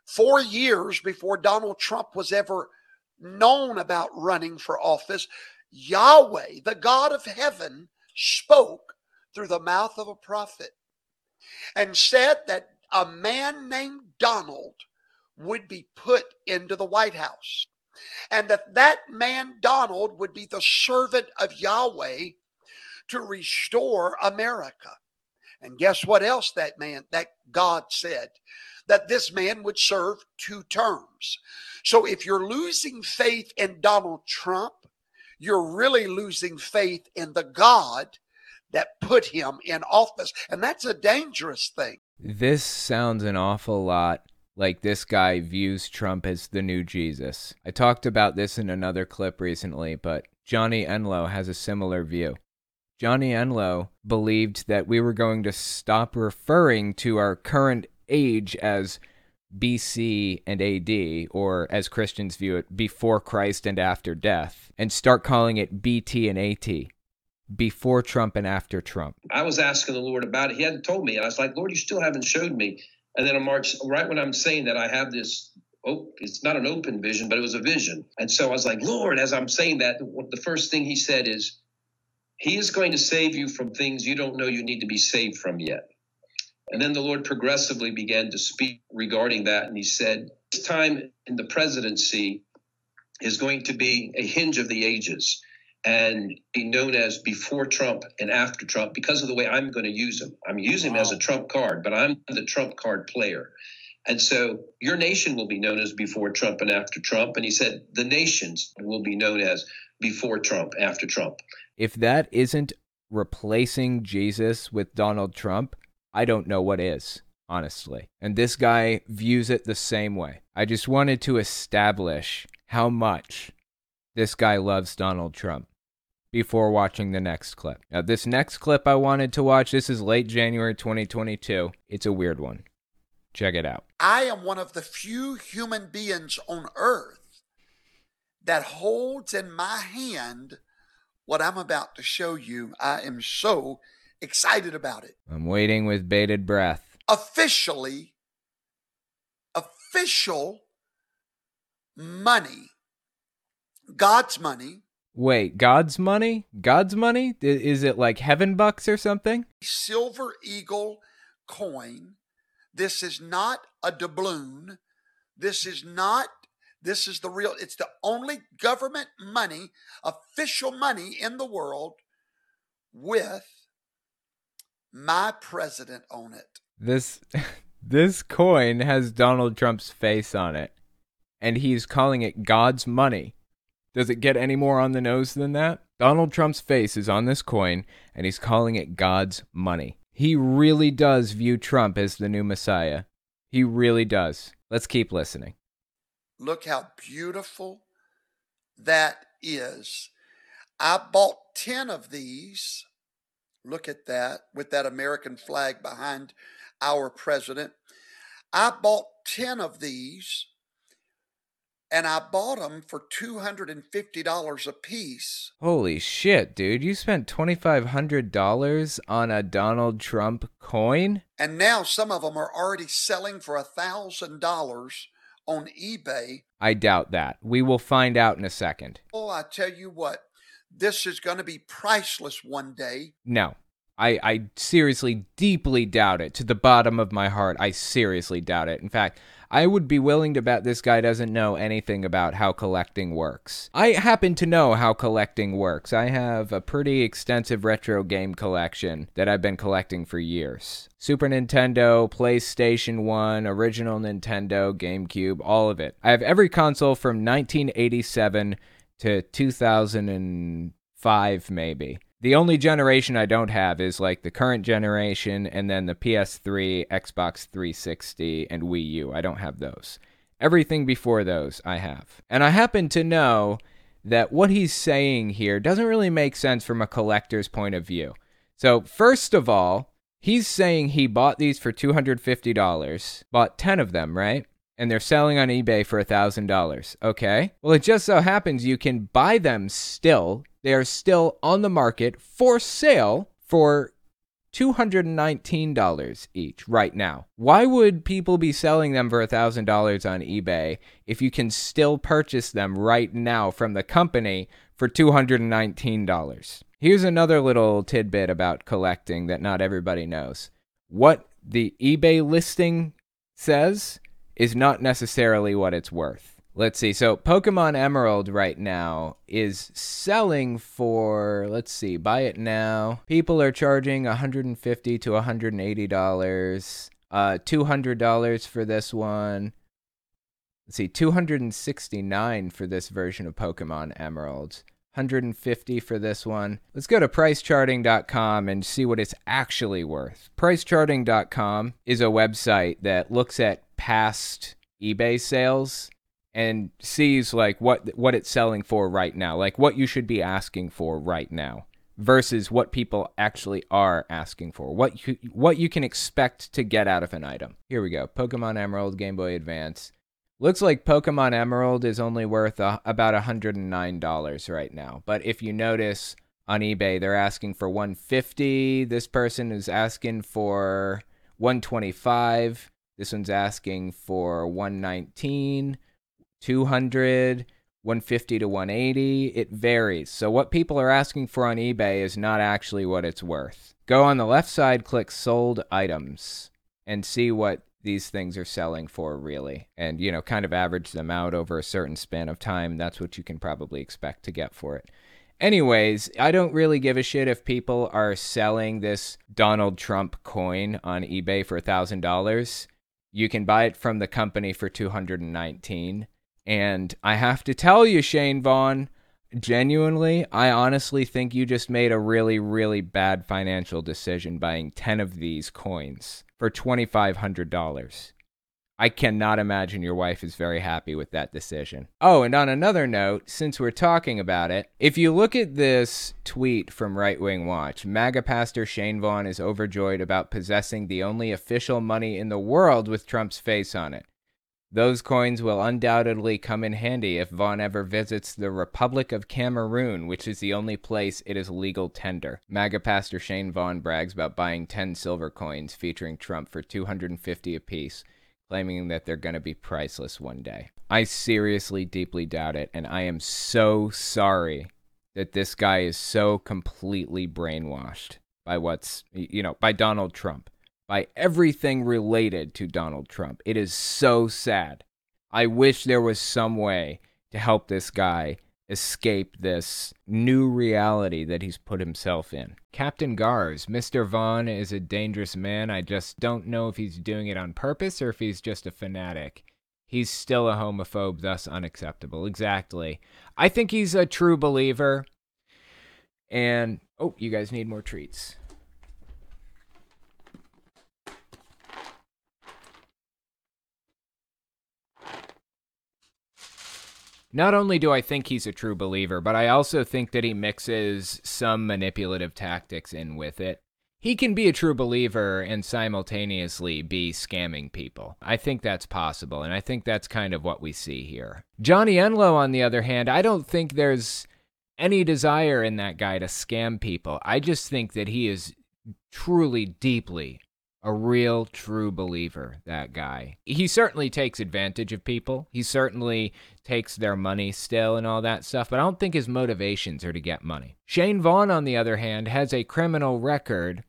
Four years before Donald Trump was ever known about running for office, Yahweh, the God of heaven, spoke through the mouth of a prophet and said that a man named Donald would be put into the White House and that that man Donald would be the servant of Yahweh to restore America. And guess what else that man, that God said? That this man would serve two terms. So if you're losing faith in Donald Trump, you're really losing faith in the God that put him in office. And that's a dangerous thing. This sounds an awful lot like this guy views Trump as the new Jesus. I talked about this in another clip recently, but Johnny Enlow has a similar view. Johnny Enlow believed that we were going to stop referring to our current age as BC and AD, or as Christians view it, before Christ and after death, and start calling it BT and AT, before Trump and after Trump. I was asking the Lord about it. He hadn't told me. And I was like, Lord, you still haven't showed me. And then on March, right when I'm saying that, I have this. Oh, it's not an open vision, but it was a vision. And so I was like, Lord, as I'm saying that, the first thing He said is, He is going to save you from things you don't know you need to be saved from yet. And then the Lord progressively began to speak regarding that. And He said, This time in the presidency is going to be a hinge of the ages and be known as before Trump and after Trump because of the way I'm going to use him. I'm using wow. him as a Trump card, but I'm the Trump card player. And so your nation will be known as before Trump and after Trump. And he said the nations will be known as before Trump, after Trump. If that isn't replacing Jesus with Donald Trump, I don't know what is, honestly. And this guy views it the same way. I just wanted to establish how much this guy loves Donald Trump before watching the next clip. Now, this next clip I wanted to watch, this is late January 2022. It's a weird one. Check it out. I am one of the few human beings on earth that holds in my hand what I'm about to show you. I am so excited about it. I'm waiting with bated breath. Officially, official money, God's money, Wait, God's money? God's money? Is it like heaven bucks or something? Silver Eagle coin. This is not a doubloon. This is not, this is the real, it's the only government money, official money in the world with my president on it. This (laughs) this coin has Donald Trump's face on it and he's calling it God's money. Does it get any more on the nose than that? Donald Trump's face is on this coin, and he's calling it God's money. He really does view Trump as the new Messiah. He really does. Let's keep listening. Look how beautiful that is. I bought 10 of these. Look at that with that American flag behind our president. I bought 10 of these and I bought them for $250 a piece. Holy shit, dude. You spent $2,500 on a Donald Trump coin? And now some of them are already selling for $1,000 on eBay. I doubt that. We will find out in a second. Oh, I tell you what, this is going to be priceless one day. No. I, I seriously, deeply doubt it. To the bottom of my heart, I seriously doubt it. In fact, I would be willing to bet this guy doesn't know anything about how collecting works. I happen to know how collecting works. I have a pretty extensive retro game collection that I've been collecting for years Super Nintendo, PlayStation 1, original Nintendo, GameCube, all of it. I have every console from 1987 to 2005, maybe. The only generation I don't have is like the current generation and then the PS3, Xbox 360, and Wii U. I don't have those. Everything before those I have. And I happen to know that what he's saying here doesn't really make sense from a collector's point of view. So, first of all, he's saying he bought these for $250, bought 10 of them, right? And they're selling on eBay for $1,000. Okay. Well, it just so happens you can buy them still they are still on the market for sale for $219 each right now. Why would people be selling them for $1,000 on eBay if you can still purchase them right now from the company for $219? Here's another little tidbit about collecting that not everybody knows. What the eBay listing says is not necessarily what it's worth. Let's see. So Pokemon Emerald right now is selling for let's see, buy it now. People are charging 150 to 180 dollars. Uh, two hundred dollars for this one. Let's see, 269 for this version of Pokemon Emerald. 150 for this one. Let's go to pricecharting.com and see what it's actually worth. Pricecharting.com is a website that looks at past eBay sales and sees like what what it's selling for right now, like what you should be asking for right now versus what people actually are asking for. What you what you can expect to get out of an item. Here we go. Pokemon Emerald, Game Boy Advance. Looks like Pokemon Emerald is only worth a, about $109 right now. But if you notice on eBay, they're asking for 150. This person is asking for 125. This one's asking for 119. 200, 150 to 180. It varies. So what people are asking for on eBay is not actually what it's worth. Go on the left side, click sold items and see what these things are selling for really. And you know kind of average them out over a certain span of time. That's what you can probably expect to get for it. Anyways i don't really give a shit if people are selling this donald trump coin on ebay for a thousand dollars. You can buy it from the company for 219 and I have to tell you, Shane Vaughn, genuinely, I honestly think you just made a really, really bad financial decision buying 10 of these coins for $2,500. I cannot imagine your wife is very happy with that decision. Oh, and on another note, since we're talking about it, if you look at this tweet from Right Wing Watch, MAGA pastor Shane Vaughn is overjoyed about possessing the only official money in the world with Trump's face on it. Those coins will undoubtedly come in handy if Vaughn ever visits the Republic of Cameroon, which is the only place it is legal tender. MAGA pastor Shane Vaughn brags about buying 10 silver coins featuring Trump for 250 apiece, claiming that they're going to be priceless one day. I seriously deeply doubt it, and I am so sorry that this guy is so completely brainwashed by what's, you know, by Donald Trump by everything related to Donald Trump. It is so sad. I wish there was some way to help this guy escape this new reality that he's put himself in. Captain Gars, Mr. Vaughn is a dangerous man. I just don't know if he's doing it on purpose or if he's just a fanatic. He's still a homophobe, thus unacceptable. Exactly. I think he's a true believer. And, oh, you guys need more treats. Not only do I think he's a true believer, but I also think that he mixes some manipulative tactics in with it. He can be a true believer and simultaneously be scamming people. I think that's possible, and I think that's kind of what we see here. Johnny Enlow, on the other hand, I don't think there's any desire in that guy to scam people. I just think that he is truly, deeply A real true believer, that guy. He certainly takes advantage of people. He certainly takes their money still and all that stuff, but I don't think his motivations are to get money. Shane Vaughn, on the other hand, has a criminal record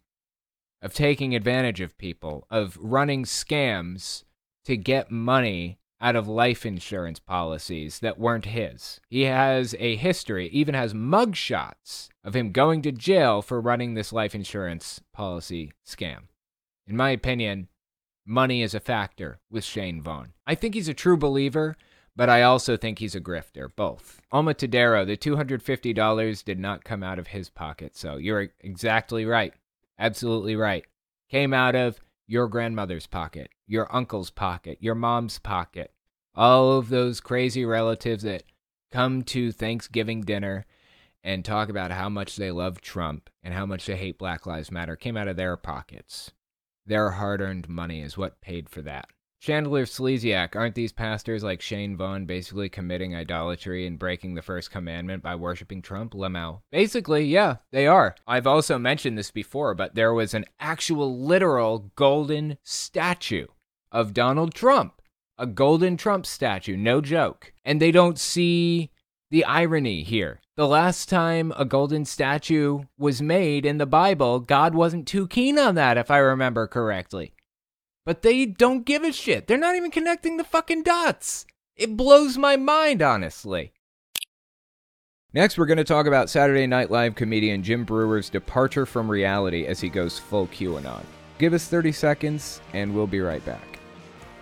of taking advantage of people, of running scams to get money out of life insurance policies that weren't his. He has a history, even has mugshots of him going to jail for running this life insurance policy scam. In my opinion, money is a factor with Shane Vaughn. I think he's a true believer, but I also think he's a grifter, both. Alma Tadero, the $250 did not come out of his pocket, so you're exactly right. Absolutely right. Came out of your grandmother's pocket, your uncle's pocket, your mom's pocket. All of those crazy relatives that come to Thanksgiving dinner and talk about how much they love Trump and how much they hate Black Lives Matter came out of their pockets. Their hard earned money is what paid for that. Chandler Slesiak, aren't these pastors like Shane Vaughn basically committing idolatry and breaking the first commandment by worshiping Trump? Lamau. Basically, yeah, they are. I've also mentioned this before, but there was an actual literal golden statue of Donald Trump. A golden Trump statue, no joke. And they don't see the irony here. The last time a golden statue was made in the Bible, God wasn't too keen on that, if I remember correctly. But they don't give a shit. They're not even connecting the fucking dots. It blows my mind, honestly. Next, we're going to talk about Saturday Night Live comedian Jim Breuer's departure from reality as he goes full QAnon. Give us 30 seconds, and we'll be right back.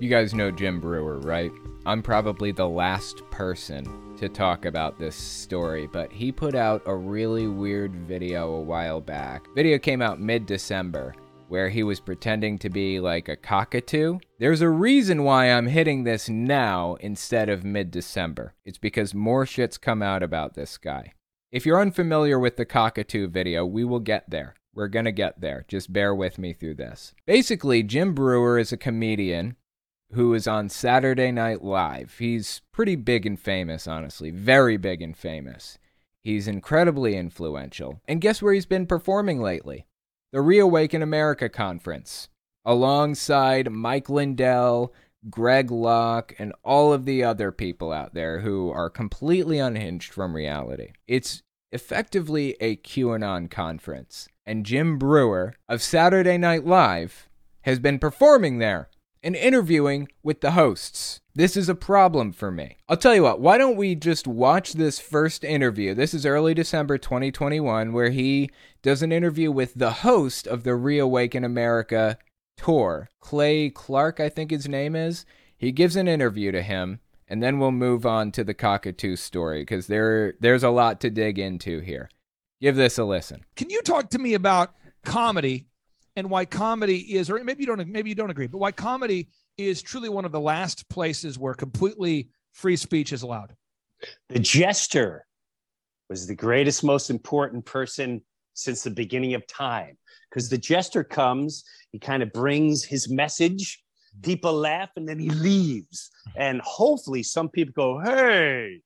You guys know Jim Breuer, right? I'm probably the last person to talk about this story, but he put out a really weird video a while back. Video came out mid-December where he was pretending to be like a cockatoo. There's a reason why I'm hitting this now instead of mid-December. It's because more shit's come out about this guy. If you're unfamiliar with the cockatoo video, we will get there. We're gonna get there. Just bear with me through this. Basically, Jim Breuer is a comedian who is on Saturday Night Live. He's pretty big and famous, honestly. Very big and famous. He's incredibly influential. And guess where he's been performing lately? The Reawaken America Conference, alongside Mike Lindell, Greg Locke, and all of the other people out there who are completely unhinged from reality. It's effectively a QAnon conference. And Jim Breuer of Saturday Night Live has been performing there and interviewing with the hosts. This is a problem for me. I'll tell you what, why don't we just watch this first interview? This is early December 2021, where he does an interview with the host of the Reawaken America tour, Clay Clark, I think his name is. He gives an interview to him, and then we'll move on to the cockatoo story because there there's a lot to dig into here. Give this a listen. Can you talk to me about comedy and why comedy is, or maybe you don't, maybe you don't agree, but why comedy is truly one of the last places where completely free speech is allowed. The jester was the greatest, most important person since the beginning of time because the jester comes, he kind of brings his message, people laugh, and then he leaves. And hopefully, some people go, Hey,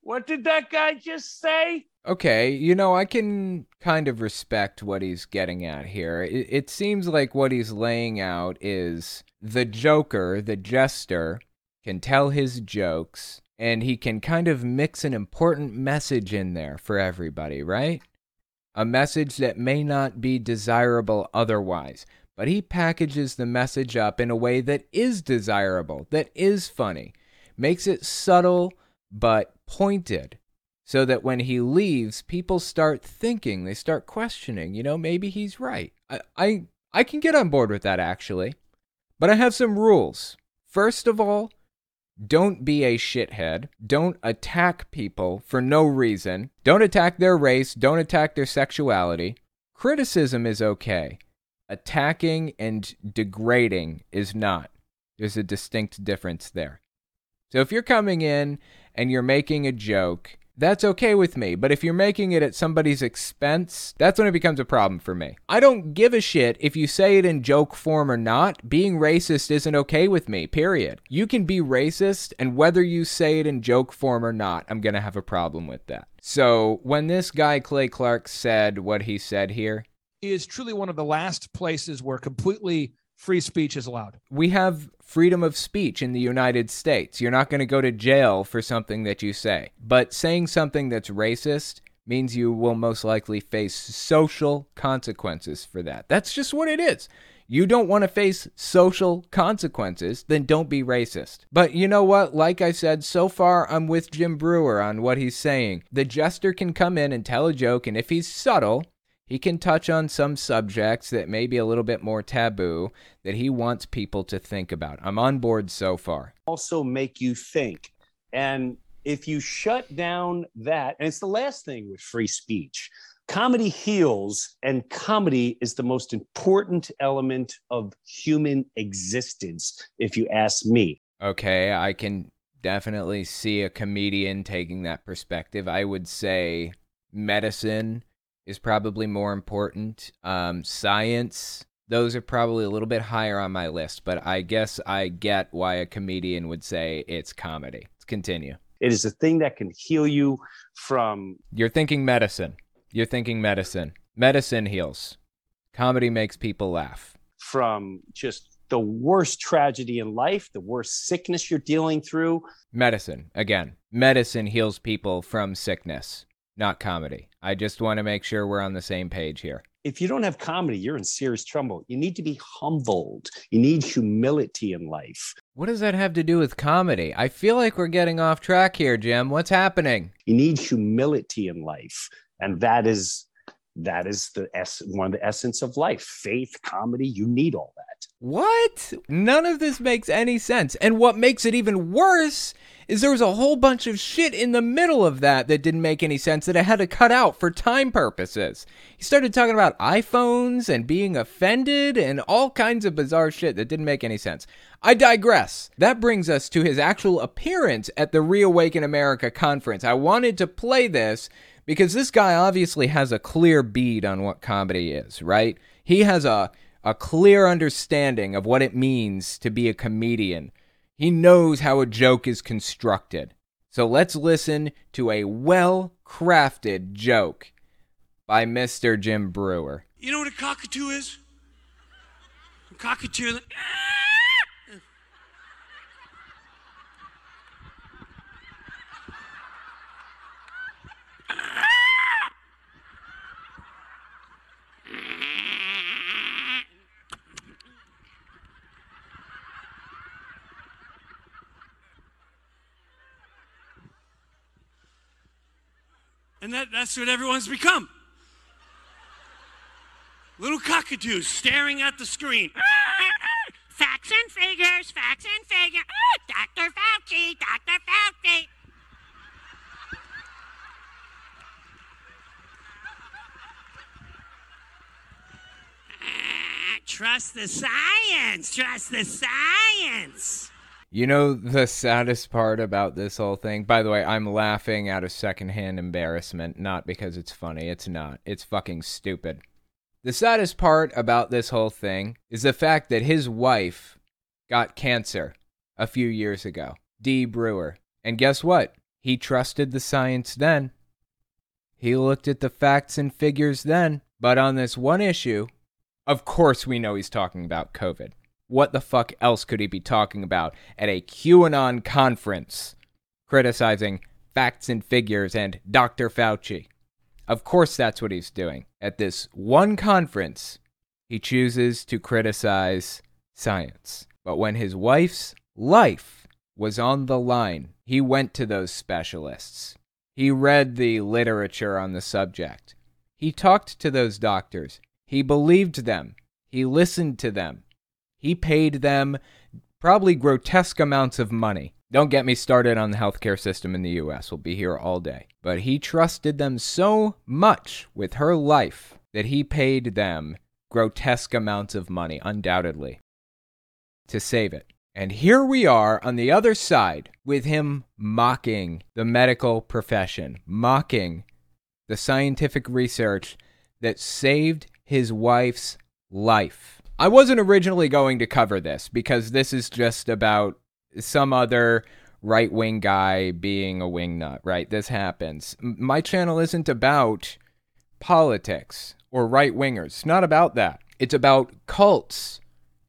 what did that guy just say? Okay, you know, I can kind of respect what he's getting at here. It, it, seems like what he's laying out is the Joker, the jester, can tell his jokes and he can kind of mix an important message in there for everybody, right? A message that may not be desirable otherwise, but he packages the message up in a way that is desirable, that is funny, makes it subtle but pointed so that when he leaves, people start thinking, they start questioning, you know, maybe he's right. I, I, I can get on board with that actually, but I have some rules. First of all, don't be a shithead. Don't attack people for no reason. Don't attack their race. Don't attack their sexuality. Criticism is okay, Attacking and degrading is not. There's a distinct difference there. So if you're coming in and you're making a joke, that's okay with me. But if you're making it at somebody's expense, that's when it becomes a problem for me. I don't give a shit if you say it in joke form or not. Being racist isn't okay with me, period. You can be racist, and whether you say it in joke form or not, I'm going to have a problem with that. So when this guy, Clay Clark, said what he said here, is truly one of the last places where completely free speech is allowed. we have freedom of speech in the United States. You're not going to go to jail for something that you say. But saying something that's racist means you will most likely face social consequences for that. That's just what it is. You don't want to face social consequences, then don't be racist. But you know what? Like I said, so far I'm with Jim Breuer on what he's saying. The jester can come in and tell a joke, and if he's subtle, he can touch on some subjects that may be a little bit more taboo that he wants people to think about. I'm on board so far. also make you think. And if you shut down that, and it's the last thing with free speech, comedy heals, and comedy is the most important element of human existence, if you ask me. Okay, I can definitely see a comedian taking that perspective. I would say medicine is probably more important. Um, science, those are probably a little bit higher on my list, but I guess I get why a comedian would say it's comedy. Let's continue. It is a thing that can heal you from You're thinking medicine. You're thinking medicine. Medicine heals. Comedy makes people laugh. from just the worst tragedy in life, the worst sickness you're dealing through. Medicine, again. Medicine heals people from sickness, not comedy. I just want to make sure we're on the same page here. If you don't have comedy, you're in serious trouble. You need to be humbled. You need humility in life. What does that have to do with comedy? I feel like we're getting off track here, Jim. What's happening? You need humility in life. And that is that is the es- one of the essence of life. Faith, comedy, you need all that. What? None of this makes any sense. And what makes it even worse is there was a whole bunch of shit in the middle of that that didn't make any sense that I had to cut out for time purposes. He started talking about iPhones and being offended and all kinds of bizarre shit that didn't make any sense. I digress. That brings us to his actual appearance at the Reawaken America conference. I wanted to play this because this guy obviously has a clear bead on what comedy is, right? He has a a clear understanding of what it means to be a comedian. He knows how a joke is constructed. So let's listen to a well-crafted joke by Mr. Jim Breuer. You know what a cockatoo is? A cockatoo. And that, that's what everyone's become. Little cockatoos staring at the screen. Facts and figures, facts and figures. Ah, Dr. Fauci, Dr. Fauci. Ah, trust the science. Trust the science. You know the saddest part about this whole thing? By the way, I'm laughing out of secondhand embarrassment, not because it's funny. It's not. It's fucking stupid. The saddest part about this whole thing is the fact that his wife got cancer a few years ago, D. Breuer. And guess what? He trusted the science then. He looked at the facts and figures then. But on this one issue, of course we know he's talking about COVID. What the fuck else could he be talking about at a QAnon conference criticizing facts and figures and Dr. Fauci? Of course, that's what he's doing. At this one conference, he chooses to criticize science. But when his wife's life was on the line, he went to those specialists. He read the literature on the subject. He talked to those doctors. He believed them. He listened to them. He paid them probably grotesque amounts of money. Don't get me started on the healthcare system in the US. We'll be here all day. But he trusted them so much with her life that he paid them grotesque amounts of money, undoubtedly, to save it. And here we are on the other side with him mocking the medical profession, mocking the scientific research that saved his wife's life. I wasn't originally going to cover this because this is just about some other right wing guy being a wingnut, right? This happens. My channel isn't about politics or right wingers. It's not about that. It's about cults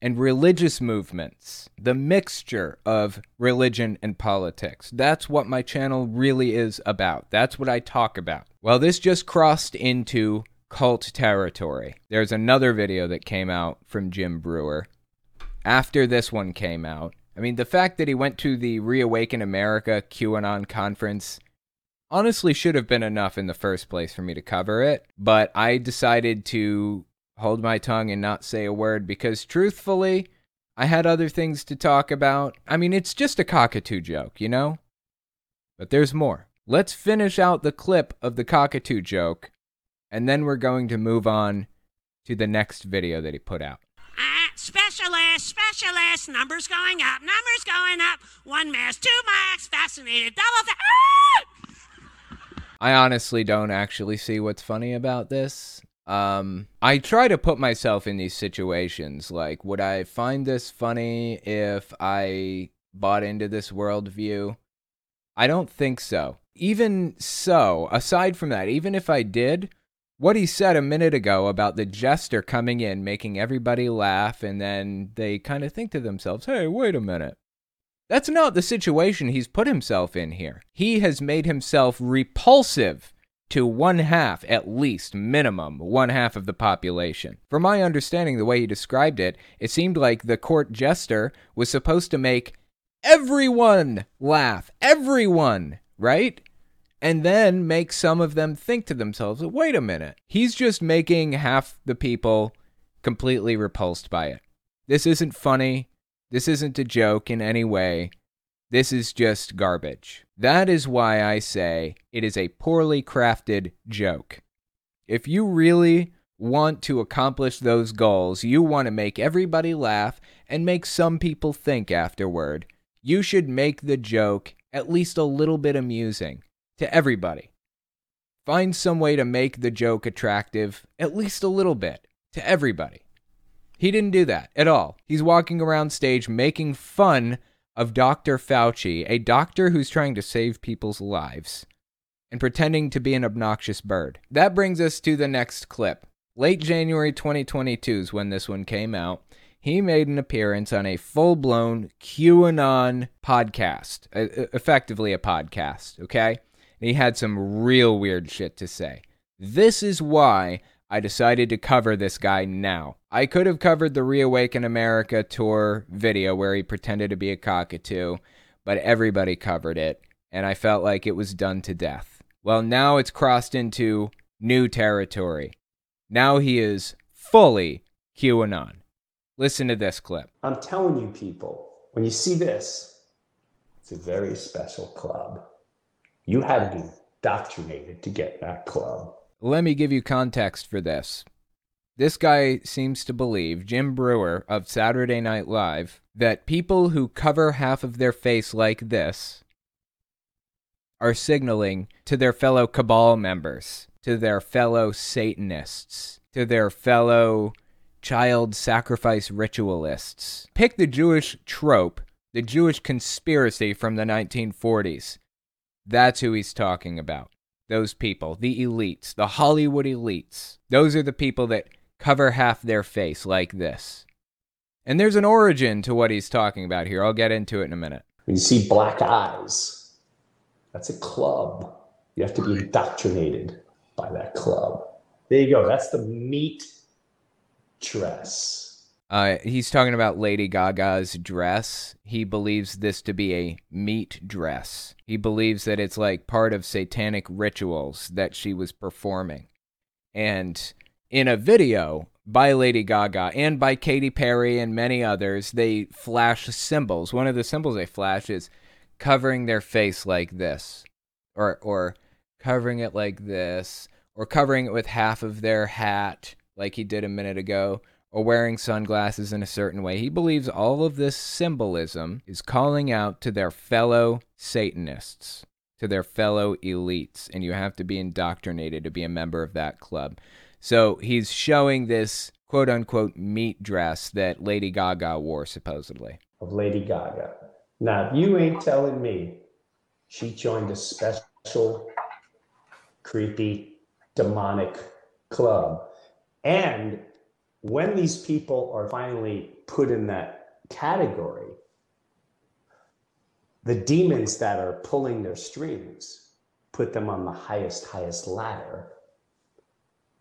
and religious movements, the mixture of religion and politics. That's what my channel really is about. That's what I talk about. Well, this just crossed into cult territory. There's another video that came out from Jim Breuer after this one came out. I mean, the fact that he went to the Reawaken America QAnon conference honestly should have been enough in the first place for me to cover it, but I decided to hold my tongue and not say a word because truthfully, I had other things to talk about. I mean, it's just a cockatoo joke, you know? But there's more. Let's finish out the clip of the cockatoo joke, and then we're going to move on to the next video that he put out. Ah, specialist, specialist, numbers going up, numbers going up. One mask, two masks, fascinated, double. Fa- ah! I honestly don't actually see what's funny about this. Um, I try to put myself in these situations. Like, would I find this funny if I bought into this worldview? I don't think so. Even so, aside from that, even if I did, what he said a minute ago about the jester coming in, making everybody laugh, and then they kind of think to themselves, hey, wait a minute. That's not the situation he's put himself in here. He has made himself repulsive to one half, at least, minimum, one half of the population. From my understanding, the way he described it, it seemed like the court jester was supposed to make everyone laugh. Everyone, right? And then make some of them think to themselves, wait a minute. He's just making half the people completely repulsed by it. This isn't funny. This isn't a joke in any way. This is just garbage. That is why I say it is a poorly crafted joke. If you really want to accomplish those goals, you want to make everybody laugh and make some people think afterward, you should make the joke at least a little bit amusing to everybody. Find some way to make the joke attractive at least a little bit to everybody. He didn't do that at all. He's walking around stage making fun of Dr. Fauci, a doctor who's trying to save people's lives, and pretending to be an obnoxious bird. That brings us to the next clip. Late January 2022 is when this one came out. He made an appearance on a full blown QAnon podcast, effectively a podcast, okay? He had some real weird shit to say. This is why I decided to cover this guy now. I could have covered the Reawaken America tour video where he pretended to be a cockatoo, but everybody covered it, and I felt like it was done to death. Well, now it's crossed into new territory. Now he is fully QAnon. Listen to this clip. I'm telling you, people, when you see this, it's a very special club. You had to be indoctrinated to get that club. Let me give you context for this. This guy seems to believe, Jim Breuer of Saturday Night Live, that people who cover half of their face like this are signaling to their fellow cabal members, to their fellow Satanists, to their fellow child sacrifice ritualists. Pick the Jewish trope, the Jewish conspiracy from the 1940s. That's who he's talking about. Those people, the elites, the Hollywood elites. Those are the people that cover half their face like this. And there's an origin to what he's talking about here. I'll get into it in a minute. When you see black eyes, that's a club. You have to be indoctrinated by that club. There you go. That's the meat dress. Uh, he's talking about Lady Gaga's dress. He believes this to be a meat dress. He believes that it's like part of satanic rituals that she was performing. And in a video by Lady Gaga and by Katy Perry and many others, they flash symbols. One of the symbols they flash is covering their face like this, or or covering it like this, or covering it with half of their hat like he did a minute ago, or wearing sunglasses in a certain way. He believes all of this symbolism is calling out to their fellow Satanists, to their fellow elites, and you have to be indoctrinated to be a member of that club. So he's showing this quote unquote meat dress that Lady Gaga wore, supposedly. Of Lady Gaga. Now, you ain't telling me she joined a special, creepy, demonic club. And when these people are finally put in that category, the demons that are pulling their strings put them on the highest, highest ladder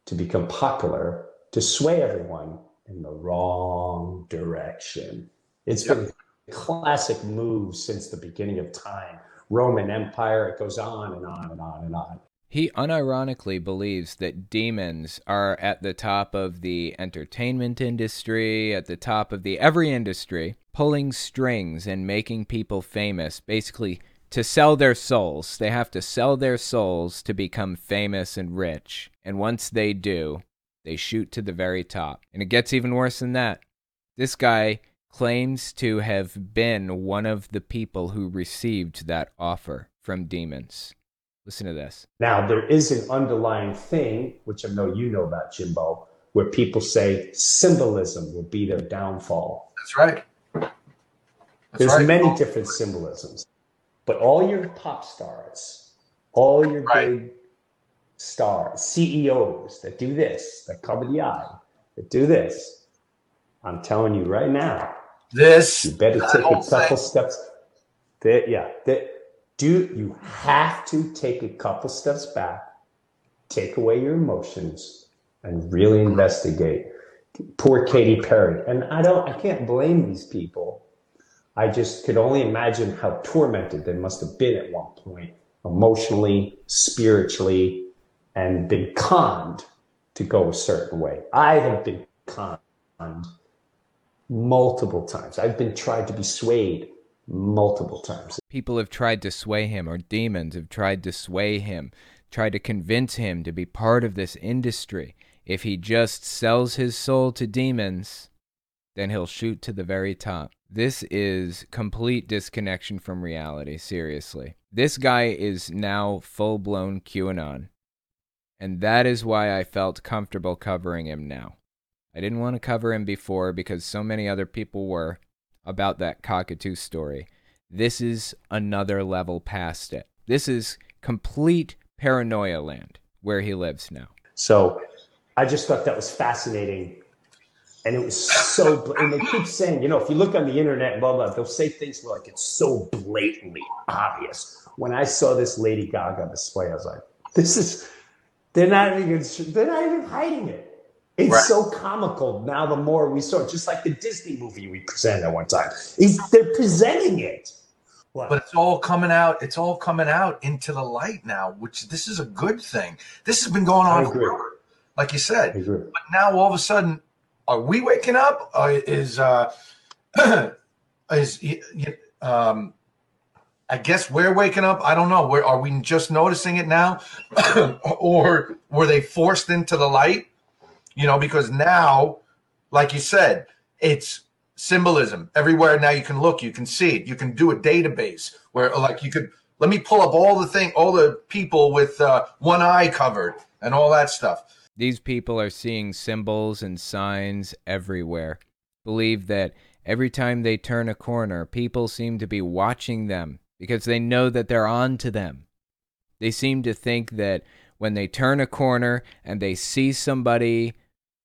to become popular, to sway everyone in the wrong direction. It's yep. been a classic move since the beginning of time. Roman Empire, it goes on and on and on and on. He unironically believes that demons are at the top of the entertainment industry, at the top of the every industry, pulling strings and making people famous, basically to sell their souls. They have to sell their souls to become famous and rich. And once they do, they shoot to the very top. And it gets even worse than that. This guy claims to have been one of the people who received that offer from demons. Listen to this. Now, there is an underlying thing, which I know you know about, Jimbo, where people say symbolism will be their downfall. That's right. That's There's right. many different symbolisms, but all your pop stars, all your right. big stars, CEOs that do this, that cover the eye, that do this, I'm telling you right now, this you better take a couple thing. steps. That, yeah, that do you have to take a couple steps back, take away your emotions, and really investigate. Poor Katy Perry, and I don't, I can't blame these people. I just could only imagine how tormented they must have been at one point, emotionally, spiritually, and been conned to go a certain way. I have been conned multiple times. I've been tried to be swayed multiple times. People have tried to sway him, or demons have tried to sway him, tried to convince him to be part of this industry. If he just sells his soul to demons, then he'll shoot to the very top. This is complete disconnection from reality, seriously. This guy is now full blown QAnon. And that is why I felt comfortable covering him now. I didn't want to cover him before because so many other people were about that cockatoo story. This is another level past it. This is complete paranoia land where he lives now. So I just thought that was fascinating. And it was so, and they keep saying, you know, if you look on the internet, blah, blah, they'll say things like it's so blatantly obvious. When I saw this Lady Gaga display, I was like, this is, they're not even, they're not even hiding it. It's right. so comical now. The more we saw just like the Disney movie we presented at one time, Is they're presenting it. What? But it's all coming out. It's all coming out into the light now, which this is a good thing. This has been going on forever, like you said. But now all of a sudden, are we waking up? Uh, is uh, (clears throat) is um, I guess we're waking up. I don't know. Where are we just noticing it now, (clears throat) or were they forced into the light? You know, because now, like you said, it's symbolism everywhere. Now you can look, you can see it, you can do a database where, like, you could let me pull up all the thing, all the people with uh, one eye covered and all that stuff. These people are seeing symbols and signs everywhere. Believe that every time they turn a corner, people seem to be watching them because they know that they're on to them. They seem to think that when they turn a corner and they see somebody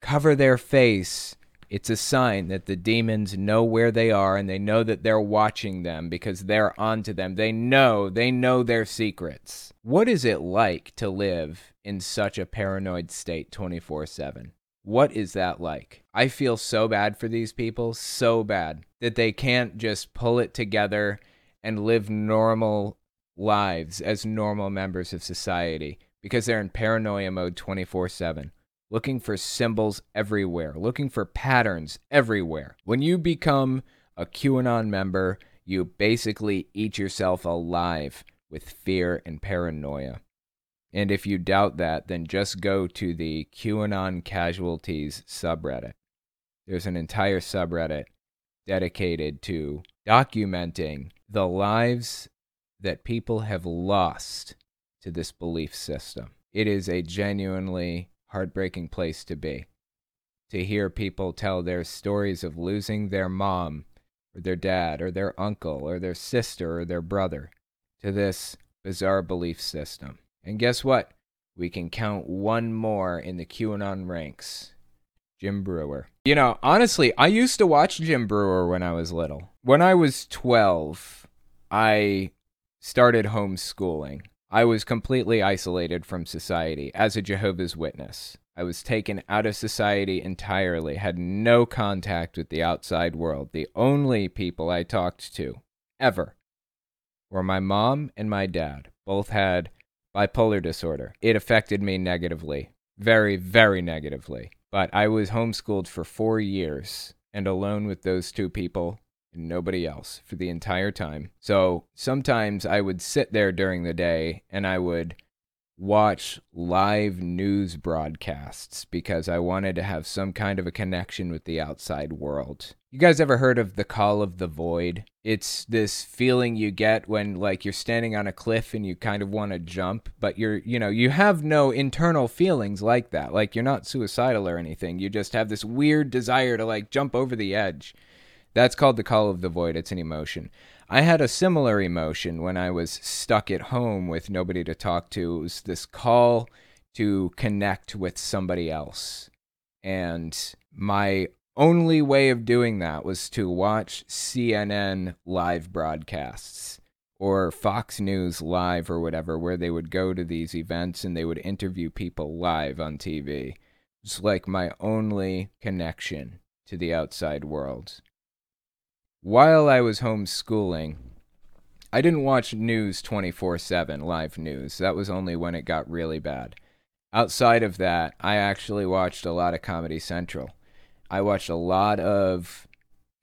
cover their face, it's a sign that the demons know where they are and they know that they're watching them because they're onto them. They know, they know their secrets. What is it like to live in such a paranoid state 24 7? What is that like? I feel so bad for these people, so bad that they can't just pull it together and live normal lives as normal members of society because they're in paranoia mode 24 7 looking for symbols everywhere, looking for patterns everywhere. When you become a QAnon member, you basically eat yourself alive with fear and paranoia. And if you doubt that, then just go to the QAnon Casualties subreddit. There's an entire subreddit dedicated to documenting the lives that people have lost to this belief system. It is a genuinely heartbreaking place to be. To hear people tell their stories of losing their mom, or their dad, or their uncle, or their sister, or their brother to this bizarre belief system. And guess what? We can count one more in the QAnon ranks Jim Breuer. You know, honestly, I used to watch Jim Breuer when I was little. When I was 12, I started homeschooling. I was completely isolated from society as a Jehovah's Witness. I was taken out of society entirely, had no contact with the outside world. The only people I talked to, ever, were my mom and my dad. Both had bipolar disorder. It affected me negatively, very, very negatively. But I was homeschooled for four years and alone with those two people and nobody else for the entire time. So sometimes I would sit there during the day and I would watch live news broadcasts because I wanted to have some kind of a connection with the outside world. You guys ever heard of the call of the void? It's this feeling you get when like you're standing on a cliff and you kind of want to jump, but you're, you know, you have no internal feelings like that. Like you're not suicidal or anything. You just have this weird desire to like jump over the edge. That's called the call of the void. It's an emotion. I had a similar emotion when I was stuck at home with nobody to talk to. It was this call to connect with somebody else. And my only way of doing that was to watch CNN live broadcasts or Fox News live or whatever, where they would go to these events and they would interview people live on TV. It's like my only connection to the outside world while I was homeschooling, I didn't watch news 24 7, live news. That was only when it got really bad. Outside of that, I actually watched a lot of Comedy Central. I watched a lot of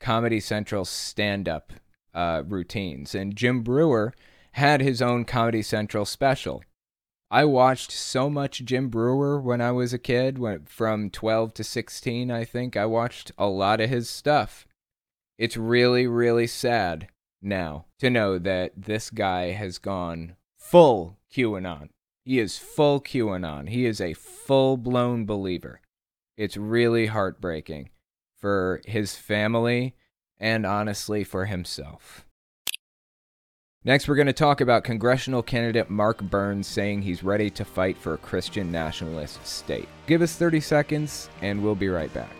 Comedy Central stand up uh, routines, and Jim Breuer had his own Comedy Central special. I watched so much Jim Breuer when I was a kid, when, from 12 to 16, I think. I watched a lot of his stuff. It's really, really sad now to know that this guy has gone full QAnon. He is full QAnon. He is a full blown believer. It's really heartbreaking for his family and honestly for himself. Next, we're going to talk about congressional candidate Mark Burns saying he's ready to fight for a Christian nationalist state. Give us 30 seconds, and we'll be right back.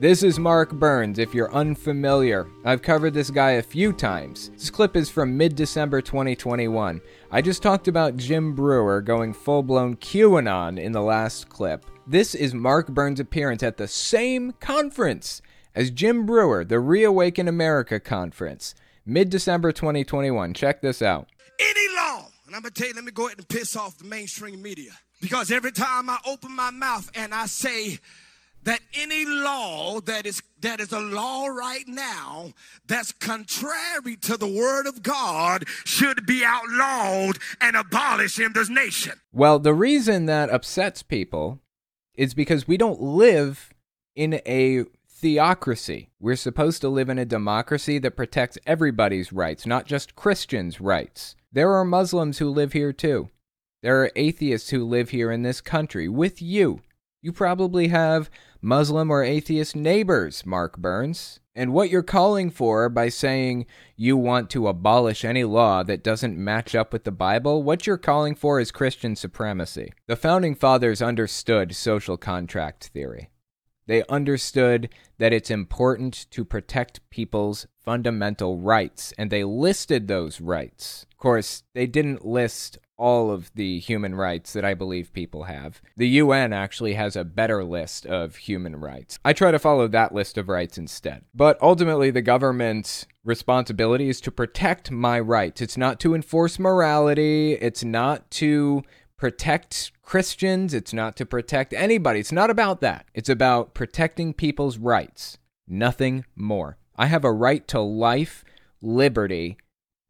This is Mark Burns, if you're unfamiliar. I've covered this guy a few times. This clip is from mid December 2021. I just talked about Jim Breuer going full blown QAnon in the last clip. This is Mark Burns' appearance at the same conference as Jim Breuer, the Reawaken America conference, mid December 2021. Check this out. Any law, and I'm gonna tell you, let me go ahead and piss off the mainstream media. Because every time I open my mouth and I say, that any law that is that is a law right now that's contrary to the word of God should be outlawed and abolished in this nation. Well, the reason that upsets people is because we don't live in a theocracy. We're supposed to live in a democracy that protects everybody's rights, not just Christians' rights. There are Muslims who live here too. There are atheists who live here in this country with you. You probably have Muslim or atheist neighbors, Mark Burns. And what you're calling for by saying you want to abolish any law that doesn't match up with the Bible, what you're calling for is Christian supremacy. The founding fathers understood social contract theory. They understood that it's important to protect people's fundamental rights, and they listed those rights. Course, they didn't list all of the human rights that I believe people have. The UN actually has a better list of human rights. I try to follow that list of rights instead. But ultimately, the government's responsibility is to protect my rights. It's not to enforce morality, it's not to protect Christians, it's not to protect anybody. It's not about that. It's about protecting people's rights. Nothing more. I have a right to life, liberty,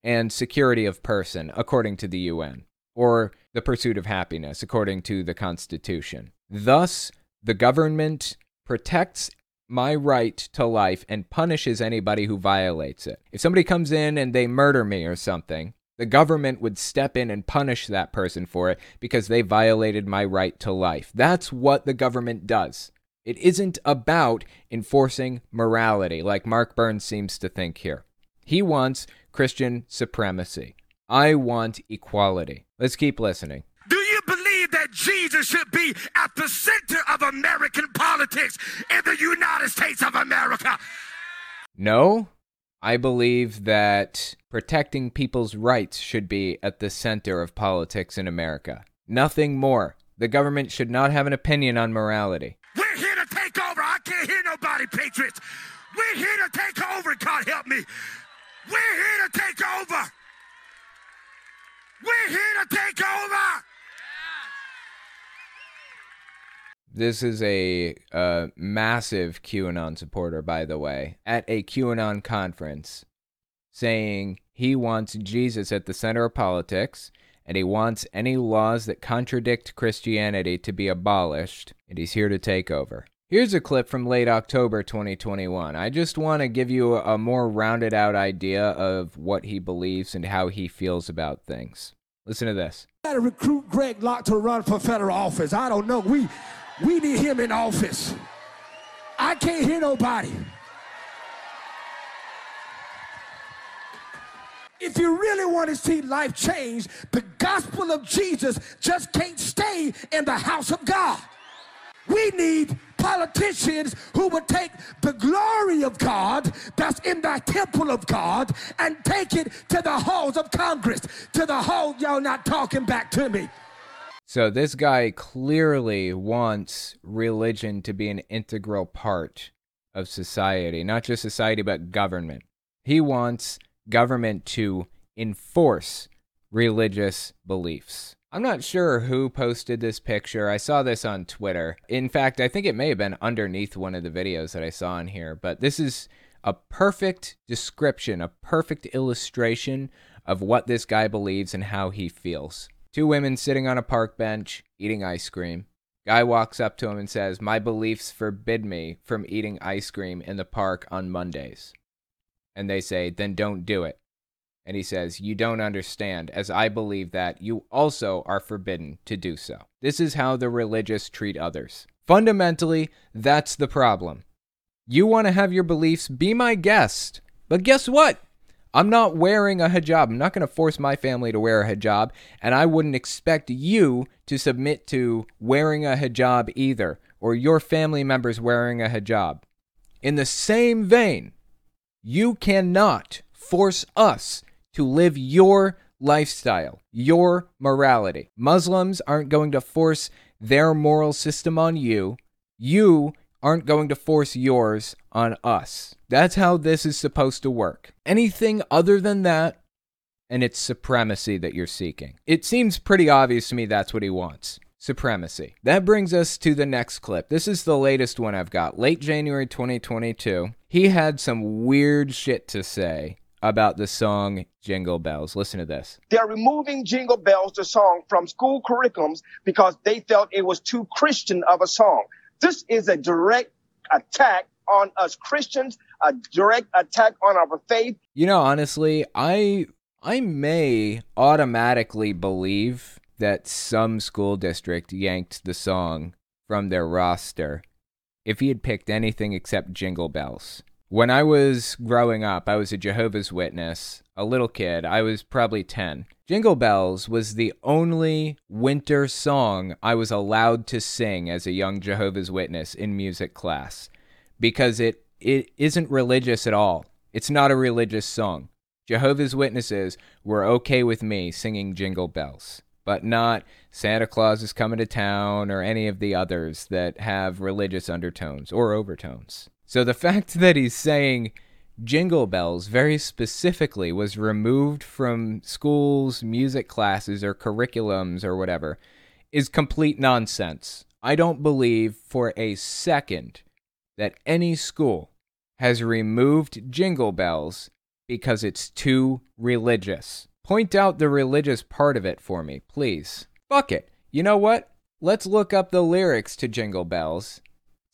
and security of person, according to the UN or the pursuit of happiness, according to the Constitution. Thus, the government protects my right to life and punishes anybody who violates it. If somebody comes in and they murder me or something, the government would step in and punish that person for it because they violated my right to life. That's what the government does. It isn't about enforcing morality, like Mark Burns seems to think here. He wants Christian supremacy. I want equality. Let's keep listening. Do you believe that Jesus should be at the center of American politics in the United States of America? No, I believe that protecting people's rights should be at the center of politics in America. Nothing more. The government should not have an opinion on morality. We're here to take over. I can't hear nobody, Patriots. We're here to take over, God help me. We're here to take over. We're here to take over. This is a massive QAnon supporter, by the way, at a QAnon conference saying he wants Jesus at the center of politics and he wants any laws that contradict Christianity to be abolished, and he's here to take over. Here's a clip from late October 2021. I just want to give you a more rounded out idea of what he believes and how he feels about things. Listen to this. Got to recruit Greg Locke to run for federal office. I don't know. We we need him in office. I can't hear nobody. If you really want to see life change, the gospel of Jesus just can't stay in the house of God. We need politicians who would take the glory of God that's in the temple of God and take it to the halls of Congress, to the hall. Y'all not talking back to me. So this guy clearly wants religion to be an integral part of society, not just society, but government. He wants government to enforce religious beliefs. I'm not sure who posted this picture. I saw this on Twitter. In fact, I think it may have been underneath one of the videos that I saw in here, but this is a perfect description, a perfect illustration of what this guy believes and how he feels. Two women sitting on a park bench eating ice cream. Guy walks up to him and says, My beliefs forbid me from eating ice cream in the park on Mondays. And they say, Then don't do it. And he says, You don't understand, as I believe that you also are forbidden to do so. This is how the religious treat others. Fundamentally, that's the problem. You want to have your beliefs, be my guest. But guess what? I'm not wearing a hijab. I'm not going to force my family to wear a hijab, and I wouldn't expect you to submit to wearing a hijab either, or your family members wearing a hijab. In the same vein, you cannot force us to live your lifestyle, your morality. Muslims aren't going to force their moral system on you. You aren't going to force yours on us. That's how this is supposed to work. Anything other than that, and it's supremacy that you're seeking. It seems pretty obvious to me that's what he wants. Supremacy. That brings us to the next clip. This is the latest one I've got. Late January 2022. He had some weird shit to say about the song Jingle Bells. Listen to this. They're removing Jingle Bells, the song, from school curriculums because they felt it was too Christian of a song. This is a direct attack on us Christians, a direct attack on our faith. You know, honestly, I I may automatically believe that some school district yanked the song from their roster if he had picked anything except Jingle Bells. When I was growing up, I was a Jehovah's Witness, a little kid. I was probably 10. Jingle Bells was the only winter song I was allowed to sing as a young Jehovah's Witness in music class because it it isn't religious at all. It's not a religious song. Jehovah's Witnesses were okay with me singing Jingle Bells, but not Santa Claus is coming to town or any of the others that have religious undertones or overtones. So the fact (laughs) that he's saying Jingle Bells very specifically was removed from schools, music classes, or curriculums or whatever is complete nonsense. I don't believe for a second that any school has removed Jingle Bells because it's too religious. Point out the religious part of it for me, please. Fuck it. You know what? Let's look up the lyrics to Jingle Bells.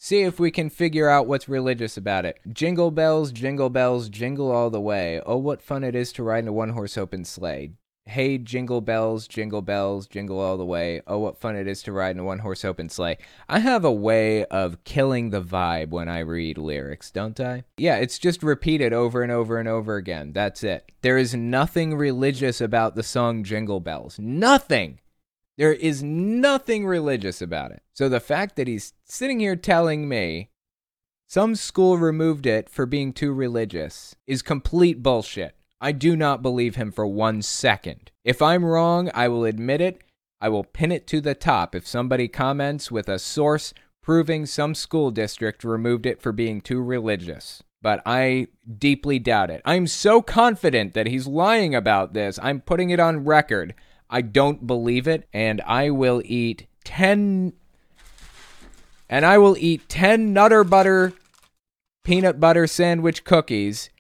See if we can figure out what's religious about it. Jingle bells, jingle bells, jingle all the way. Oh, what fun it is to ride in a one horse open sleigh. Hey, jingle bells, jingle bells, jingle all the way. Oh, what fun it is to ride in a one horse open sleigh. I have a way of killing the vibe when I read lyrics, don't I? Yeah, it's just repeated over and over and over again. That's it. There is nothing religious about the song Jingle Bells. Nothing. There is nothing religious about it. So the fact that he's sitting here telling me some school removed it for being too religious is complete bullshit. I do not believe him for one second. If I'm wrong, I will admit it. I will pin it to the top if somebody comments with a source proving some school district removed it for being too religious. But I deeply doubt it. I'm so confident that he's lying about this. I'm putting it on record. I don't believe it, and I will eat 10 and I will eat 10 Nutter Butter peanut butter sandwich cookies,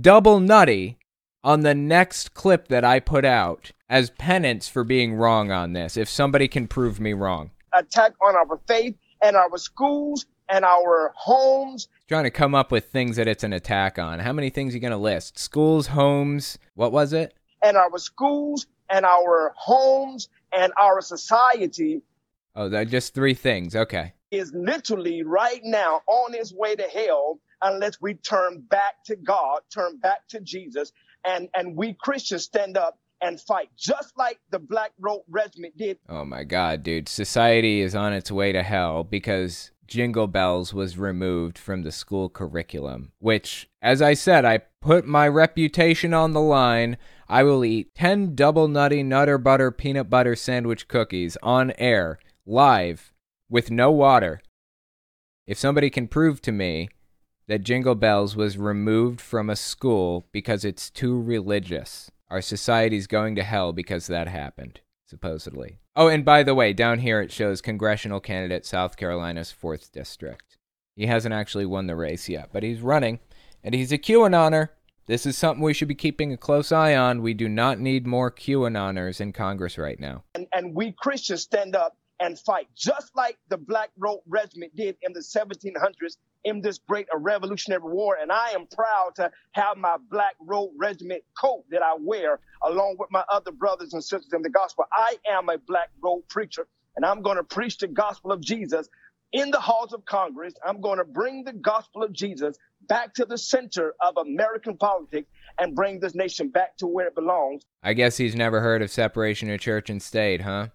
double nutty, on the next clip that I put out as penance for being wrong on this, if somebody can prove me wrong. Attack on our faith and our schools and our homes. Trying to come up with things that it's an attack on. How many things are you going to list? Schools, homes, what was it? And our schools and our homes and our society Oh, that just three things. Okay. is literally right now on its way to hell unless we turn back to God, turn back to Jesus, and, and we Christians stand up and fight, just like the Black Robe Regiment did. Oh my god, dude. Society is on its way to hell because Jingle Bells was removed from the school curriculum, which, as I said, I put my reputation on the line. I will eat 10 double nutty nutter butter peanut butter sandwich cookies on air, live, with no water. If somebody can prove to me that Jingle Bells was removed from a school because it's too religious, our society's going to hell because that happened, supposedly. Oh, and by the way, down here it shows congressional candidate South Carolina's 4th District. He hasn't actually won the race yet, but he's running, and he's a QAnoner. This is something we should be keeping a close eye on. We do not need more QAnoners in Congress right now. And, and we Christians stand up and fight, just like the Black Robe Regiment did in the 1700s in this great uh, Revolutionary War. And I am proud to have my Black Robe Regiment coat that I wear along with my other brothers and sisters in the gospel. I am a Black Robe preacher, and I'm going to preach the gospel of Jesus in the halls of Congress. I'm going to bring the gospel of Jesus back to the center of American politics and bring this nation back to where it belongs. I guess he's never heard of separation of church and state, huh?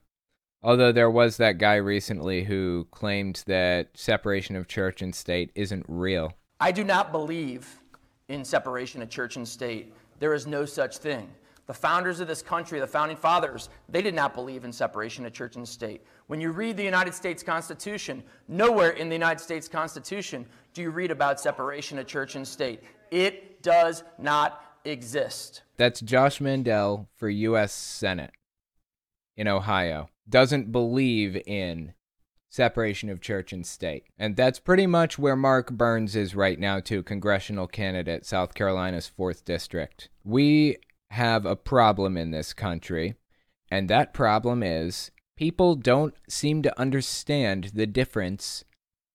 Although there was that guy recently who claimed that separation of church and state isn't real. I do not believe in separation of church and state. There is no such thing. The founders of this country, the founding fathers, they did not believe in separation of church and state. When you read the United States Constitution, nowhere in the United States Constitution do you read about separation of church and state. It does not exist. That's Josh Mandel for U.S. Senate in Ohio. Doesn't believe in separation of church and state. And that's pretty much where Mark Burns is right now, too, congressional candidate, South Carolina's 4th District. We have a problem in this country, and that problem is people don't seem to understand the difference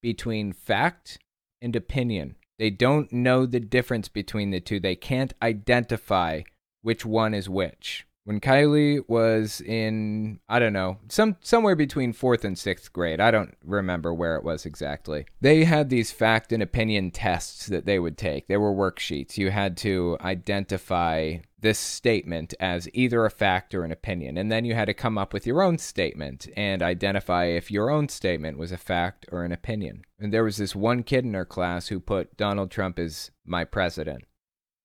between fact and opinion. They don't know the difference between the two. They can't identify which one is which. When Kylie was in I don't know, some somewhere between 4th and 6th grade. I don't remember where it was exactly. They had these fact and opinion tests that they would take. They were worksheets. You had to identify this statement as either a fact or an opinion, and then you had to come up with your own statement and identify if your own statement was a fact or an opinion. And there was this one kid in our class who put Donald Trump is my president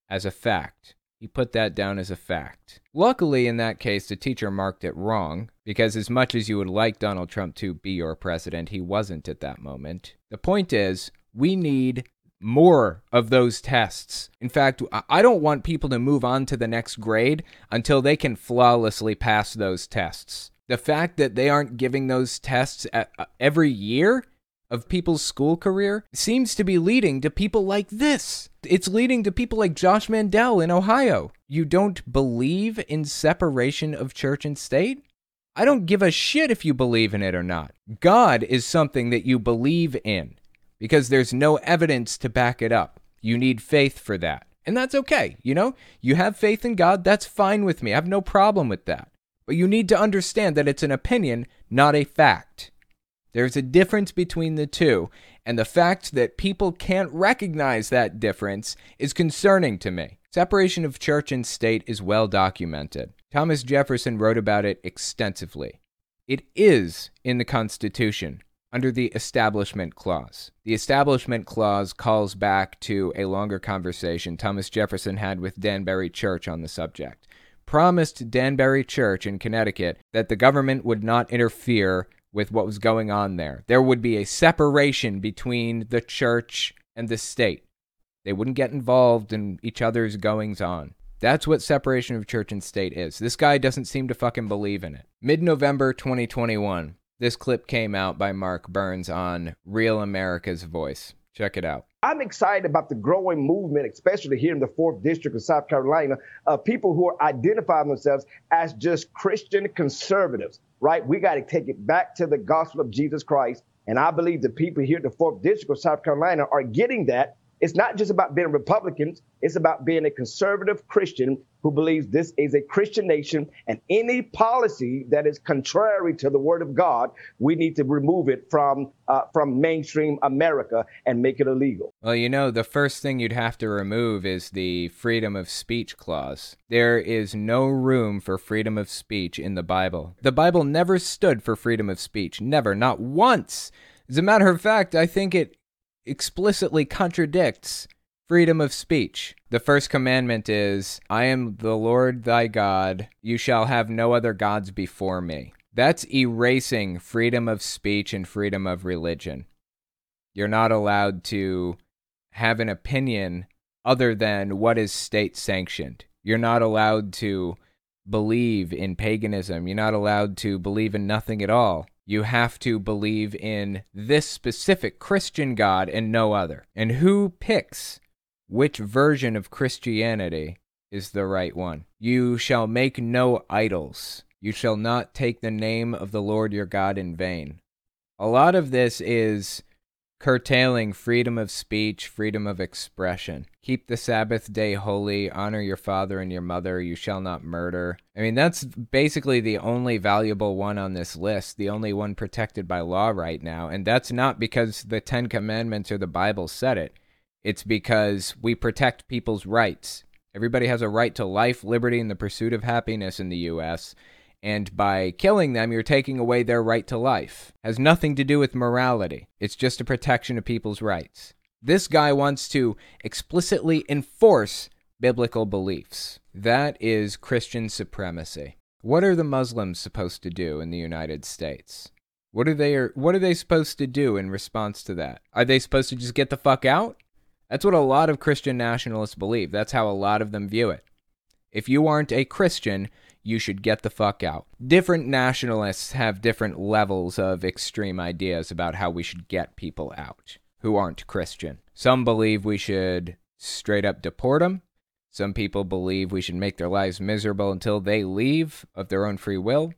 as a fact. He put that down as a fact. Luckily, in that case, the teacher marked it wrong, because as much as you would like Donald Trump to be your president, he wasn't at that moment. The point is, we need more of those tests. In fact, I don't want people to move on to the next grade until they can flawlessly pass those tests. The fact that they aren't giving those tests uh, every year of people's school career seems to be leading to people like this. It's leading to people like Josh Mandel in Ohio. You don't believe in separation of church and state? I don't give a shit if you believe in it or not. God is something that you believe in because there's no evidence to back it up. You need faith for that. And that's okay. You know, you have faith in God, that's fine with me. I have no problem with that. But you need to understand that it's an opinion, not a fact. There's a difference between the two, and the fact that people can't recognize that difference is concerning to me. Separation of church and state is well documented. Thomas Jefferson wrote about it extensively. It is in the Constitution under the Establishment Clause. The Establishment Clause calls back to a longer conversation Thomas Jefferson had with Danbury Church on the subject. Promised Danbury Church in Connecticut that the government would not interfere with what was going on there. There would be a separation between the church and the state. They wouldn't get involved in each other's goings on. That's what separation of church and state is. This guy doesn't seem to fucking believe in it. Mid November 2021, this clip came out by Mark Burns on Real America's Voice. Check it out. I'm excited about the growing movement, especially here in the fourth district of South Carolina, of people who are identifying themselves as just Christian conservatives right? We got to take it back to the gospel of Jesus Christ. And I believe the people here in the fourth district of South Carolina are getting that. It's not just about being Republicans, it's about being a conservative Christian who believes this is a Christian nation and any policy that is contrary to the word of God, we need to remove it from uh, from mainstream America and make it illegal. Well, you know, the first thing you'd have to remove is the freedom of speech clause. There is no room for freedom of speech in the Bible. The Bible never stood for freedom of speech, never, not once. As a matter of fact, I think it explicitly contradicts freedom of speech. The first commandment is, I am the Lord thy God, you shall have no other gods before me. That's erasing freedom of speech and freedom of religion. You're not allowed to have an opinion other than what is state sanctioned. You're not allowed to believe in paganism. You're not allowed to believe in nothing at all. You have to believe in this specific Christian God and no other. And who picks which version of Christianity is the right one. You shall make no idols. You shall not take the name of the Lord your God in vain. A lot of this is curtailing freedom of speech, freedom of expression. Keep the Sabbath day holy, honor your father and your mother, you shall not murder. I mean, that's basically the only valuable one on this list, the only one protected by law right now. And that's not because the Ten Commandments or the Bible said it. It's because we protect people's rights. Everybody has a right to life, liberty, and the pursuit of happiness in the U.S. And by killing them, you're taking away their right to life. Has nothing to do with morality. It's just a protection of people's rights. This guy wants to explicitly enforce biblical beliefs. That is Christian supremacy. What are the Muslims supposed to do in the United States? What are they what are they supposed to do in response to that? Are they supposed to just get the fuck out? That's what a lot of Christian nationalists believe. That's how a lot of them view it. If you aren't a Christian, you should get the fuck out. Different nationalists have different levels of extreme ideas about how we should get people out who aren't Christian. Some believe we should straight up deport them. Some people believe we should make their lives miserable until they leave of their own free will.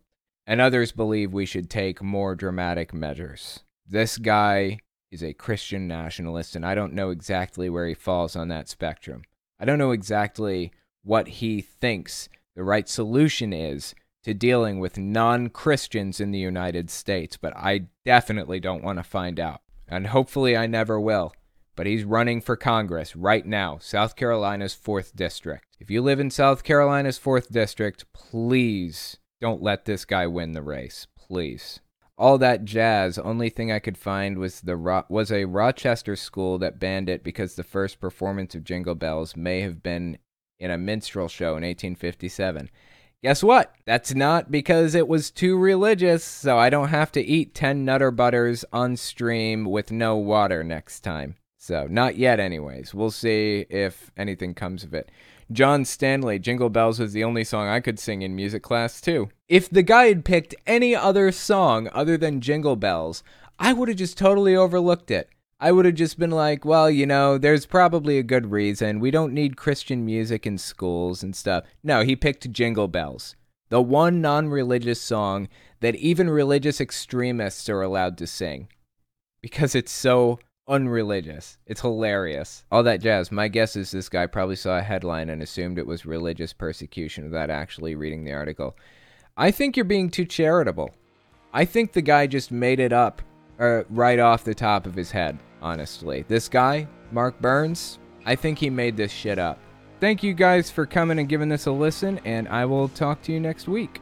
And others believe we should take more dramatic measures. This guy is a Christian nationalist, and I don't know exactly where he falls on that spectrum. I don't know exactly what he thinks the right solution is to dealing with non Christians in the United States, but I definitely don't want to find out. And hopefully I never will. But he's running for Congress right now, South Carolina's 4th District. If you live in South Carolina's 4th District, please don't let this guy win the race. Please. All that jazz, only thing I could find was the Ro- was a Rochester school that banned it because the first performance of Jingle Bells may have been in a minstrel show in 1857. Guess what? That's not because it was too religious, so I don't have to eat 10 Nutter Butters on stream with no water next time. So, not yet, anyways. We'll see if anything comes of it. John Stanley, Jingle Bells was the only song I could sing in music class, too. If the guy had picked any other song other than Jingle Bells, I would have just totally overlooked it. I would have just been like, well, you know, there's probably a good reason. We don't need Christian music in schools and stuff. No, he picked Jingle Bells, the one non religious song that even religious extremists are allowed to sing because it's so unreligious. It's hilarious. All that jazz. My guess is this guy probably saw a headline and assumed it was religious persecution without actually reading the article. I think you're being too charitable. I think the guy just made it up uh, right off the top of his head, honestly. This guy, Mark Burns, I think he made this shit up. Thank you guys for coming and giving this a listen, and I will talk to you next week.